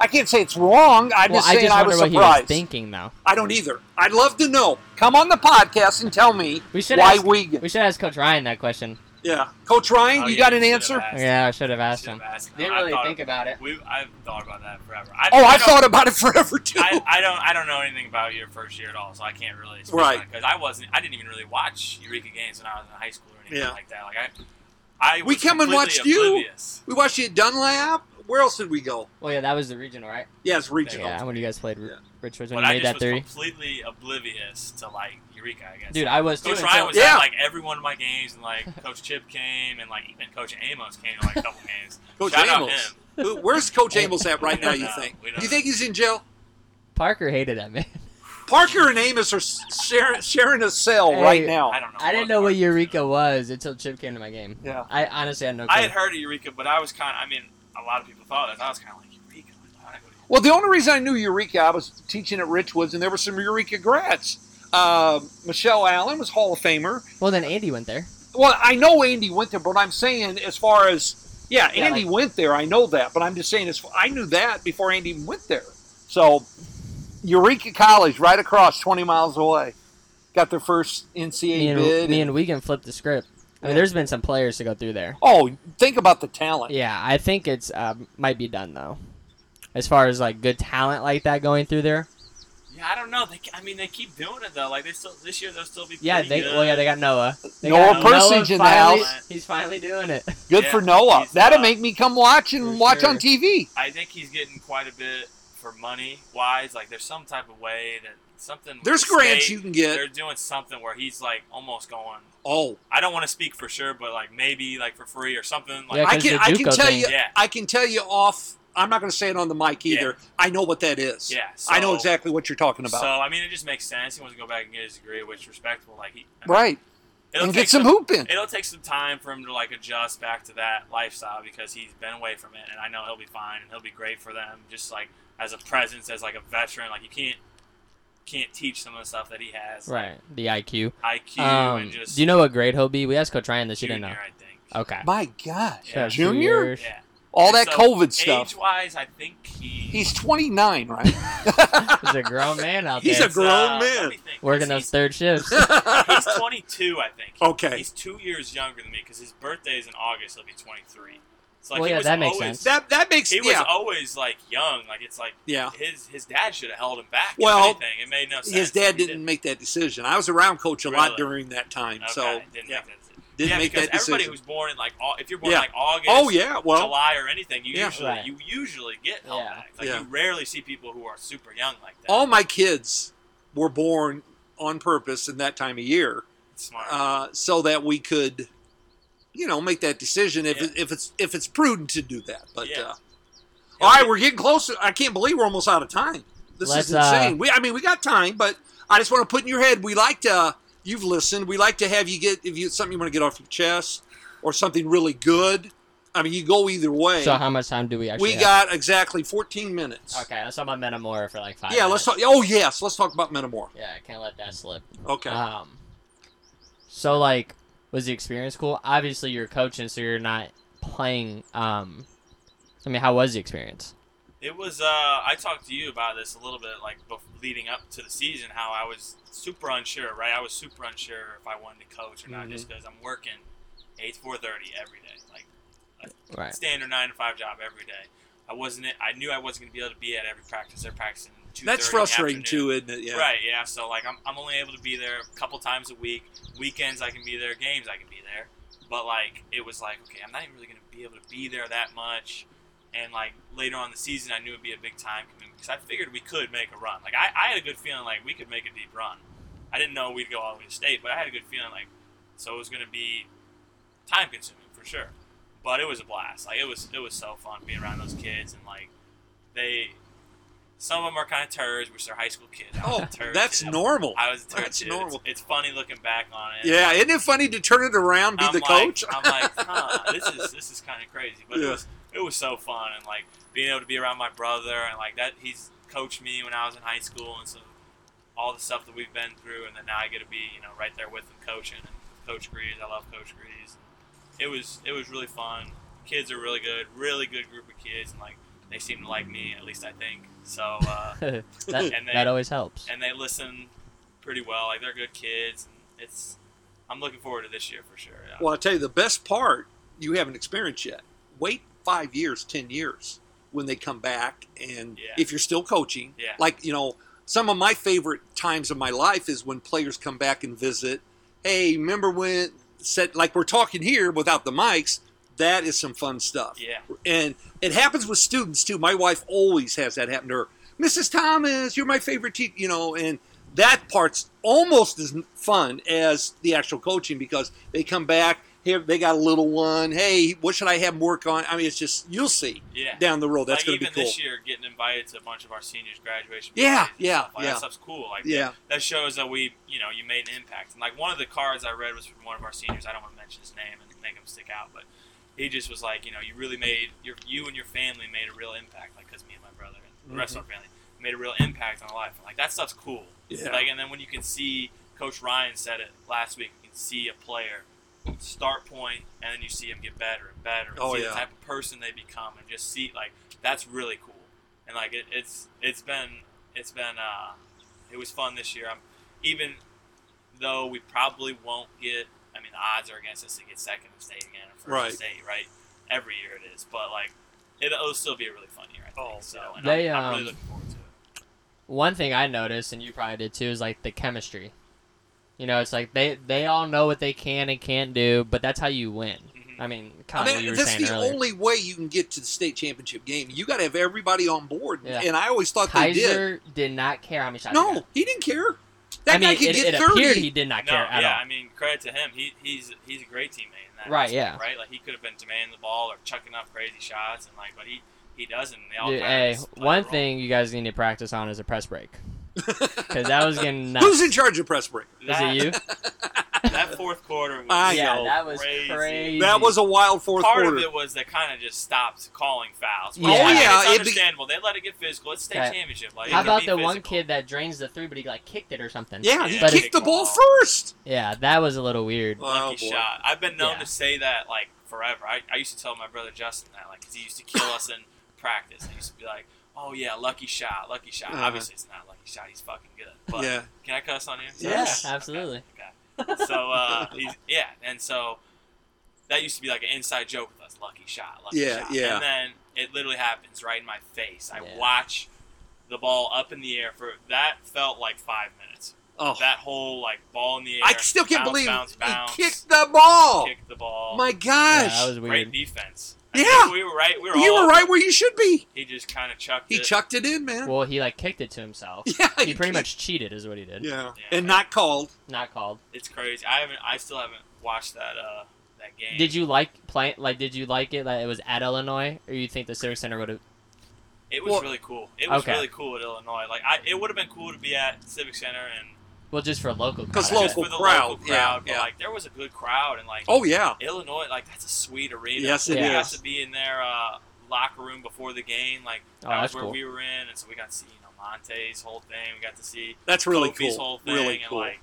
I can't say it's wrong. I'm well, just I saying just I was surprised. was thinking though. I don't either. I'd love to know. Come on the podcast and tell me We should why ask, Wiegand. we should ask Coach Ryan that question. Yeah, Coach Ryan, Oh, you yeah, got an should've answer? asked. Yeah, I should have asked Should've him. asked. Didn't I've really thought think about it. We I've thought about that forever. I, Oh, I I've don't- thought about it forever too. I, I don't I don't know anything about your first year at all, so I can't really speak Right. because I wasn't I didn't even really watch Eureka games when I was in high school or anything Yeah. like that. Like I I We was come and completely watched you. oblivious. we watched you at Dunlap. Where else did we go? Well, yeah, that was the regional, right? Yeah, it's regional. Yeah, when you guys played Yeah. Richards when But you I made just that was three. completely oblivious to like Eureka, I guess. Dude, I was. Coach until- Ryan was Yeah. at like every one of my games, and like Coach Chip came, and like even Coach Amos came to like a couple games. Coach Shout out Amos. him. Who- Where's Coach Amos at right now? You know. think? Do you think he's in jail? Parker hated that man. Parker and Amos are sharing, sharing a cell Hey, right now. I don't know. I didn't know what Eureka was until Chip came to my game. Yeah. I honestly had no clue. I had heard of Eureka, but I was kind of. I mean, a lot of people thought that. I was kind of like Eureka. Like, why would- Well, the only reason I knew Eureka, I was teaching at Richwoods, and there were some Eureka grads. Uh, Michelle Allen was Hall of Famer. Well, then Andy went there. Well, I know Andy went there, but I'm saying as far as yeah, Yeah, Andy like- went there. I know that, but I'm just saying as I knew that before Andy even went there. So Eureka College, right across, 20 miles away, got their first NCAA Me and, bid. me and Wiegand flipped the script. I mean, Yeah. there's been some players to go through there. oh, think about the talent. Yeah, I think it's um, might be done though. As far as like good talent like that going through there, Yeah, I don't know. They, I mean, they keep doing it though. Like they still this year, they'll still be. Yeah, pretty they good. well, yeah, they got Noah. They Noah got Persich in the finally- house. He's finally doing it. Good Yeah, for Noah. That'll uh, make me come watch and for watch on. TV. I think he's getting quite a bit for money wise. Like there's some type of way that something. There's the grants state, you can get. They're doing something where he's like almost going. Oh, I don't want to speak for sure, but like maybe like for free or something. Like Yeah, I 'cause can the I can tell thing. you Yeah. I can tell you off. I'm not going to say it on the mic either. I know what that is. yeah. I know exactly what you're talking about. So I mean, it just makes sense. He wants to go back and get his degree, which is respectable. Like he, I mean, right. it'll And get some hoop in. It'll take some time for him to like adjust back to that lifestyle because he's been away from it, and I know he'll be fine and he'll be great for them. Just like as a presence, as like a veteran, like you can't can't teach some of the stuff that he has, like Right, the IQ. IQ Um, and just do you know what grade he'll be? We asked Coach Ryan this. You junior, didn't know. I think. Okay. My gosh. Yeah. Two Junior? Yeah, All that So, COVID stuff. Age wise, I think he He's 29, right? He's a grown man out there. He's a grown uh, man. think. working those third shifts. he's 22, I think. Okay. He's two years younger than me because his birthday is in August. He'll be 23. So like Well, yeah, that makes always, sense. that that makes He was always like young. Like it's like Yeah. his his dad should have held him back. if Well, anything. it made no sense. His dad He didn't make that decision. I was around coach a lot during that time, Okay, so didn't yeah, make that decision. Didn't yeah, make because that everybody who's born in like Au- if you're born Yeah. like August, Oh yeah, well, July or anything, you Yeah. usually Right. you usually get held Yeah. back. Like Yeah. you rarely see people who are super young like that. all my kids were born on purpose in that time of year, smart. uh, so that we could, you know, make that decision if it, Yeah. if it's if it's prudent to do that. But Yeah. uh, all right, we're getting closer. I can't believe we're almost out of time. This Let's, is uh, insane. we, I mean, we got time, but I just want to put in your head. We like to. You've listened. We like to have you get if you something you want to get off your chest or something really good. I mean, you go either way. so how much time do we actually? we have? got exactly 14 minutes. Okay, let's talk about Metamora for like five. Yeah, let's talk. Oh yes, let's talk about Metamora. Yeah, I can't let that slip. Okay. Um, so like, was the experience cool? Obviously, you're coaching, so you're not playing. Um, I mean, how was the experience? It was. Uh, I talked to you about this a little bit, like bef- leading up to the season, how I was super unsure. Right, I was super unsure if I wanted to coach or not, Mm-hmm. just because I'm working eight to four thirty every day, like Right. standard nine to five job every day. I wasn't. I knew I wasn't going to be able to be at every practice. They're practicing. 2:30 That's frustrating too, isn't it? Yeah. Right, yeah. So like I'm, I'm only able to be there a couple times a week. Weekends I can be there, games I can be there. But like it was like, okay, I'm not even really gonna be able to be there that much. And like later on in the season I knew it'd be a big time commitment because I figured we could make a run. Like I, I had a good feeling like we could make a deep run. I didn't know we'd go all the way to state, but I had a good feeling like so it was gonna be time consuming for sure. But it was a blast. Like it was it was so fun being around those kids and like they some of them are kind of turds, which they're high school kids. I Oh, turd, that's too. normal. I was a turd That's too. normal. It's, it's funny looking back on it. Yeah, isn't it funny to turn it around, be I'm the like, coach? I'm like, huh, this is this is kind of crazy, but Yeah. it was it was so fun and like being able to be around my brother and like that. He's coached me when I was in high school and so all the stuff that we've been through, and then now I get to be you know right there with him coaching and Coach Grease. I love Coach Grease. It was it was really fun. Kids are really good, really good group of kids, and like they seem to like me at least I think. So. Uh, that And they- that always helps. and they listen pretty well. Like they're good kids, and it's. I'm looking forward to this year for sure. Yeah. Well, I'll tell you the best part you haven't experienced yet. Wait five years, ten years when they come back, and Yeah. if you're still coaching, Yeah. like you know, some of my favorite times of my life is when players come back and visit. Hey, remember when said like we're talking here without the mics? That is some fun stuff. Yeah. and it happens with students too. My wife always has that happen to her. Mrs. Thomas, you're my favorite teacher, you know, and that part's almost as fun as the actual coaching because they come back here, they got a little one. Hey, what should I have them work on? I mean, it's just you'll see Yeah. down the road. That's like going to be cool. Even this year, getting invited to a bunch of our seniors' graduation. Yeah, yeah, like, yeah. That stuff's cool. Like Yeah. that shows that we, you know, you made an impact. And like one of the cards I read was from one of our seniors. I don't want to mention his name and make him stick out, but he just was like, you know, you really made your you and your family made a real impact. Like because me and my brother and the rest of our family made a real impact on our life. And like that stuff's cool. Mm-hmm. Yeah. Like and then when you can see, Coach Ryan said it last week. You can see a player start point, and then you see them get better and better. And Oh, see yeah. the type of person they become, and just see like that's really cool. And like it, it's it's been it's been uh, it was fun this year. I'm even though we probably won't get. I mean, the odds are against us to get second in state again or first Right. in state, right? Every year it is, but like it, it'll still be a really fun year. I think Oh, so. And They, I'm, I'm really um, looking forward to it. one thing I noticed, and you probably did too, is like the chemistry. You know, it's like they they all know what they can and can't do, but that's how you win. Mhm. I mean, I kind of what mean, you were that's the earlier. only way you can get to the state championship game. You got to have everybody on board, Yeah. and I always thought they did. Kaiser did not care how many shots. he No, got. he didn't care. That I mean, guy could it, get it thirty. appeared he did not No, care at yeah, all. I mean, credit to him. He, he's he's a great teammate in that. Right, respect, yeah. Right, like he could have been demanding the ball or chucking up crazy shots, and like, but he he doesn't. They all Dude, hey, one thing you guys need to practice on is a press break because that was getting nuts. Who's in charge of press break? Is it you? that fourth quarter was I yeah, know. that was crazy. crazy. That was a wild fourth Part quarter. of it was they kind of just stopped calling fouls. Yeah. Oh, I yeah, it's it be- understandable. they let it get physical. It's state Okay. championship. Like, How about be the one kid that drains the three, but he like kicked it or something? yeah, he But kicked it- the ball Oh. first. Yeah, that was a little weird. Oh, lucky boy. shot. I've been known Yeah. to say that like forever. I, I used to tell my brother Justin that like 'cause he used to kill us in practice. He used to be like, "Oh yeah, lucky shot, lucky shot." Uh-huh. Obviously, it's not a lucky shot. He's fucking good. But Yeah. can I cuss on here? Yes. Yeah, absolutely. Okay. okay. So uh, he's yeah, and so that used to be like an inside joke with us. Lucky shot, lucky Yeah, shot. yeah. And then it literally happens right in my face. I Yeah. watch the ball up in the air for that felt like five minutes. Oh, That whole like ball in the air. I still can't bounce, believe bounce, bounce, he kicked the ball. kicked the ball. My Yeah, gosh, that was Great weird. defense. Yeah. I think we were right. We were you all were over. right where you should be. He just kind of chucked He it. chucked it in, man. Well, he like kicked it to himself. yeah, He pretty much cheated, is what he did. Yeah, Yeah. and not called. Not called. It's crazy. I haven't. I still haven't watched that. Uh, that game. Did you like play? Like, did you like it? That it was at Illinois, or you think the Civic Center would have? It was Well- really cool. It was Okay. really cool at Illinois. Like, I, it would have been cool to be at Civic Center and Well, just for local. 'Cause crowd. just local for the crowd, local yeah. But yeah. like, there was a good crowd and like Oh yeah, Illinois. Like, that's a sweet arena. Yes, it we got to be in their uh, locker room before the game. Like, Oh, that was that's where cool. we were in, and so we got to see you know Monte's whole thing. We got to see that's really Kofi's cool. whole thing, Really and cool. like,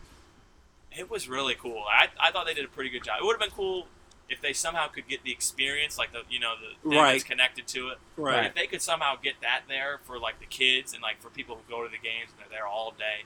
it was really cool. I, I thought they did a pretty good job. It would have been cool if they somehow could get the experience, like the you know the thing Right. that's connected to it. Like, right. if they could somehow get that there for like the kids and like for people who go to the games and they're there all day,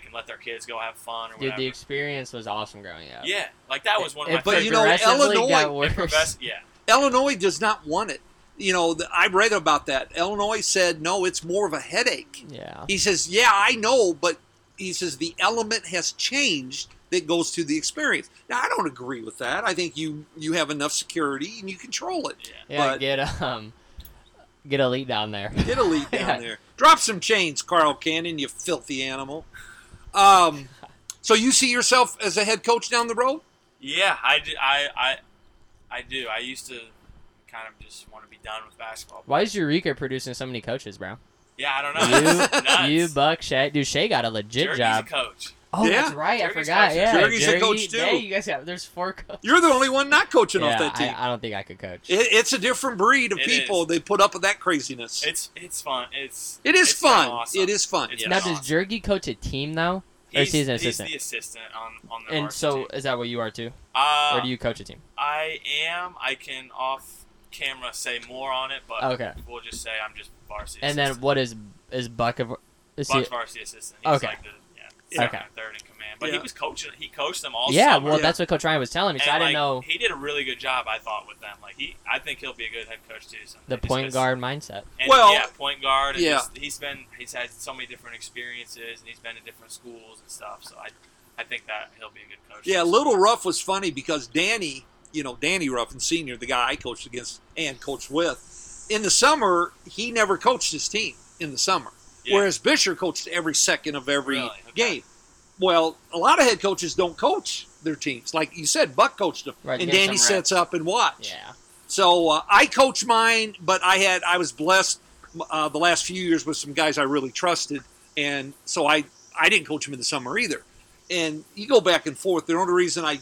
they can let their kids go have fun or Dude, whatever. the experience was awesome growing up. yeah, like that was one of It- my But it favorite. you know, Illinois- got worse. yeah, Illinois does not want it. You know, the, I read about that. Illinois said no, it's more of a headache. Yeah. He says, yeah, I know, but he says the element has changed that goes to the experience. Now, I don't agree with that. I think you you have enough security and you control it. yeah. Yeah. get um, get a lead down there. Get a lead down Yeah. there. Drop some chains, Carl Cannon, you filthy animal. Um, so you see yourself as a head coach down the road? Yeah, I do. I, I, I do. I used to kind of just want to be done with basketball. Why is Eureka producing so many coaches, bro? Yeah, I don't know. You, you, Buck, Shay. Dude, Shay got a legit Jergy's job. a coach. Oh, Yeah. that's right. I forgot. coach. Yeah, Jergy's a coach, too. Hey, you guys have. There's four coaches. You're the only one not coaching yeah, off that team. I, I don't think I could coach. It, it's a different breed of It people. is. They put up with that craziness. It's it's fun. It's it is it's fun. awesome. It is fun. It's yes. now, awesome. does Jergy coach a team though, or He's, is he an he's assistant? the assistant on on the and so, team. is that what you are too, Uh, or do you coach a team? I am. I can off camera say more on it, but Okay. we'll just say I'm just varsity. And then what is is Buck? Of, is he, Buck's varsity assistant. He's Okay. like the yeah, Yeah. second Okay. third in command. But he was coaching. He coached them all yeah, summer. well, Yeah. that's what Coach Ryan was telling me. So And, I didn't like, know He did a really good job, I thought, with them. Like he, I think he'll be a good head coach too. someday, the point guard mindset. And, Well, yeah, point guard. And yeah. just, he's been he's had so many different experiences, and he's been to different schools and stuff. So I, I think that he'll be a good coach. Yeah, Little Rough was funny because Danny, you know, Danny Ruffin Sr., the guy I coached against and coached with, in the summer, he never coached his team in the summer. Yeah. Whereas Bisher coached every second of every Really? Okay. game. Well, a lot of head coaches don't coach their teams. Like you said, Buck coached them. Right, and Danny some sets up and watch. Yeah. So uh, I coach mine, but I had I was blessed uh, the last few years with some guys I really trusted, and so I I didn't coach them in the summer either. And you go back and forth. The only reason I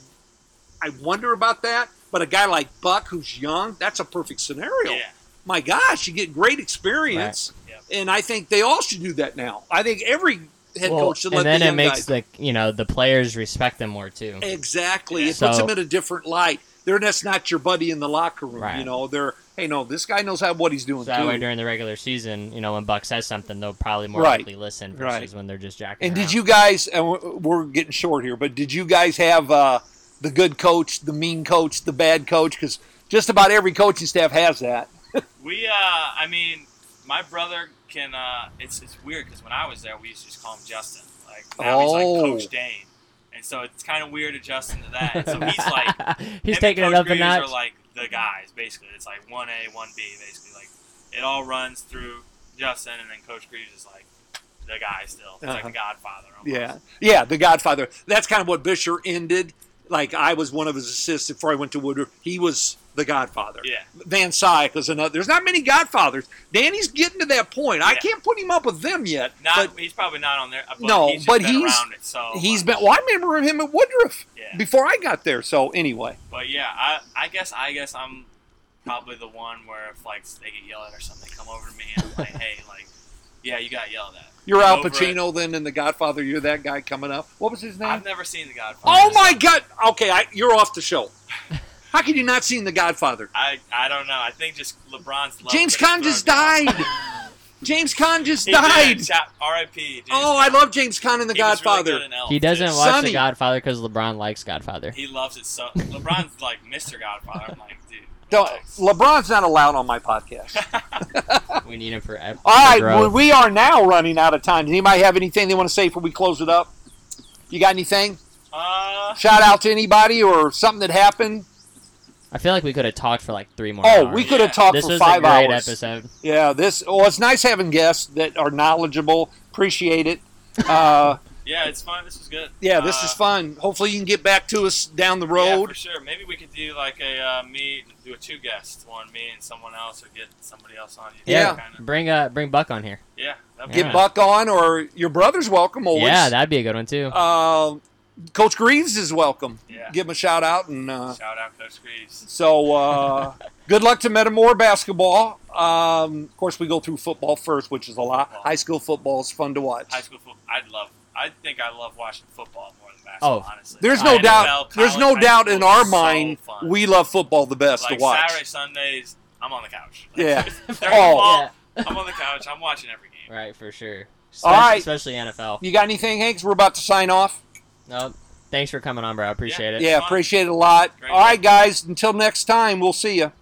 I wonder about that, but a guy like Buck who's young, that's a perfect scenario. Yeah. My gosh, you get great experience, Yep. And I think they all should do that now. I think every head Well, coach should let and then the it makes guys. the you know the players respect them more too. Exactly. Yeah. It puts So- them in a different light. They're that's not your buddy in the locker room. Right. You know, they're hey no, this guy knows how what he's doing So that too. way, during the regular season, you know, when Buck says something, they'll probably more Right. likely listen versus Right. when they're just jacking. and did you guys? And we're- we're getting short here, but did you guys have uh, the good coach, the mean coach, the bad coach? Because just about every coaching staff has that. We, uh, I mean, my brother can. Uh, it's it's weird because when I was there, we used to just call him Justin. Like now he's Oh. like Coach Dehm, and so it's kind of weird adjusting to that. And so he's like he's taking it up a notch. Are like the guys basically. It's like one A, one B, basically. Like it all runs through Justin, and then Coach Greaves is like the guy still. It's like Uh-huh. the Godfather. Almost. Yeah, yeah, The Godfather. That's kind of what Bisher ended. Like I was one of his assistants before I went to Woodruff. He was the Godfather. Yeah. Van Syke is another. There's not many Godfathers. Danny's getting to that point. I can't put him up with them yet. Not, but he's probably not on there. But No, he's but been he's- around it so he's much. been. Well, I remember him at Woodruff Yeah. before I got there. So anyway, But yeah, I, I guess I guess I'm probably the one where if like they get yelled at or something, they come over to me and I'm like, hey, like, yeah, you got yelled at. you're Al. Pacino then in The Godfather. You're that guy coming up. What was his name? I've never seen The Godfather. oh my God! Okay, I, you're off the show. How could you not seen The Godfather? I I don't know. I think just LeBron's. love James of it Caan is just died. James Caan just He died. did. R.I.P. James Oh, I Caan. love James Caan in The He was really Godfather. good in Elf, he doesn't too. watch Sonny. The Godfather because LeBron likes Godfather. He loves it so. LeBron's like Mr. Godfather. I'm like, dude. Don't, relax. LeBron's not allowed on my podcast. We need him for. ep- All for well, we are now running out of time. Does anybody have anything they want to say before we close it up? You got anything? Uh, Shout out to anybody or something that happened? I feel like we could have talked for like three more. Oh, hours. we could have Yeah. talked This for was five a great hours. episode. Yeah, this. Well, it's nice having guests that are knowledgeable. Appreciate it. Uh, yeah, it's fun. This was good. yeah, this Uh, is fun. Hopefully, you can get back to us down the Yeah, road. for sure. Maybe we could do like a uh, me do a two guest one, me and someone else, or get somebody else on. You Yeah. Kinda, Bring uh bring Buck on here. yeah. Get Yeah. Buck on, or your brother's welcome always. Yeah, that'd be a good one too. Uh, Coach Greaves is welcome. Yeah. Give him a shout out and. Uh, Shout out Coach Greaves. So, uh, good luck to Metamora basketball. Um, of course, we go through football first, which is a lot. Football. High school football is fun to watch. High school football. I'd love. I think I love watching football more than basketball. Oh, honestly. There's no NFL, doubt. There's no doubt in our mind fun. we love football the best like to watch. Saturday, Sundays. I'm on the couch. Yeah. During Oh. the Yeah. I'm on the couch. I'm watching every game. Right, for sure. All Especially, right. especially NFL. You got anything, Hanks? We're about to sign off. No, thanks for coming on, bro. I appreciate it. Yeah, appreciate it a lot. Great All right, guys. Until next time, we'll see you.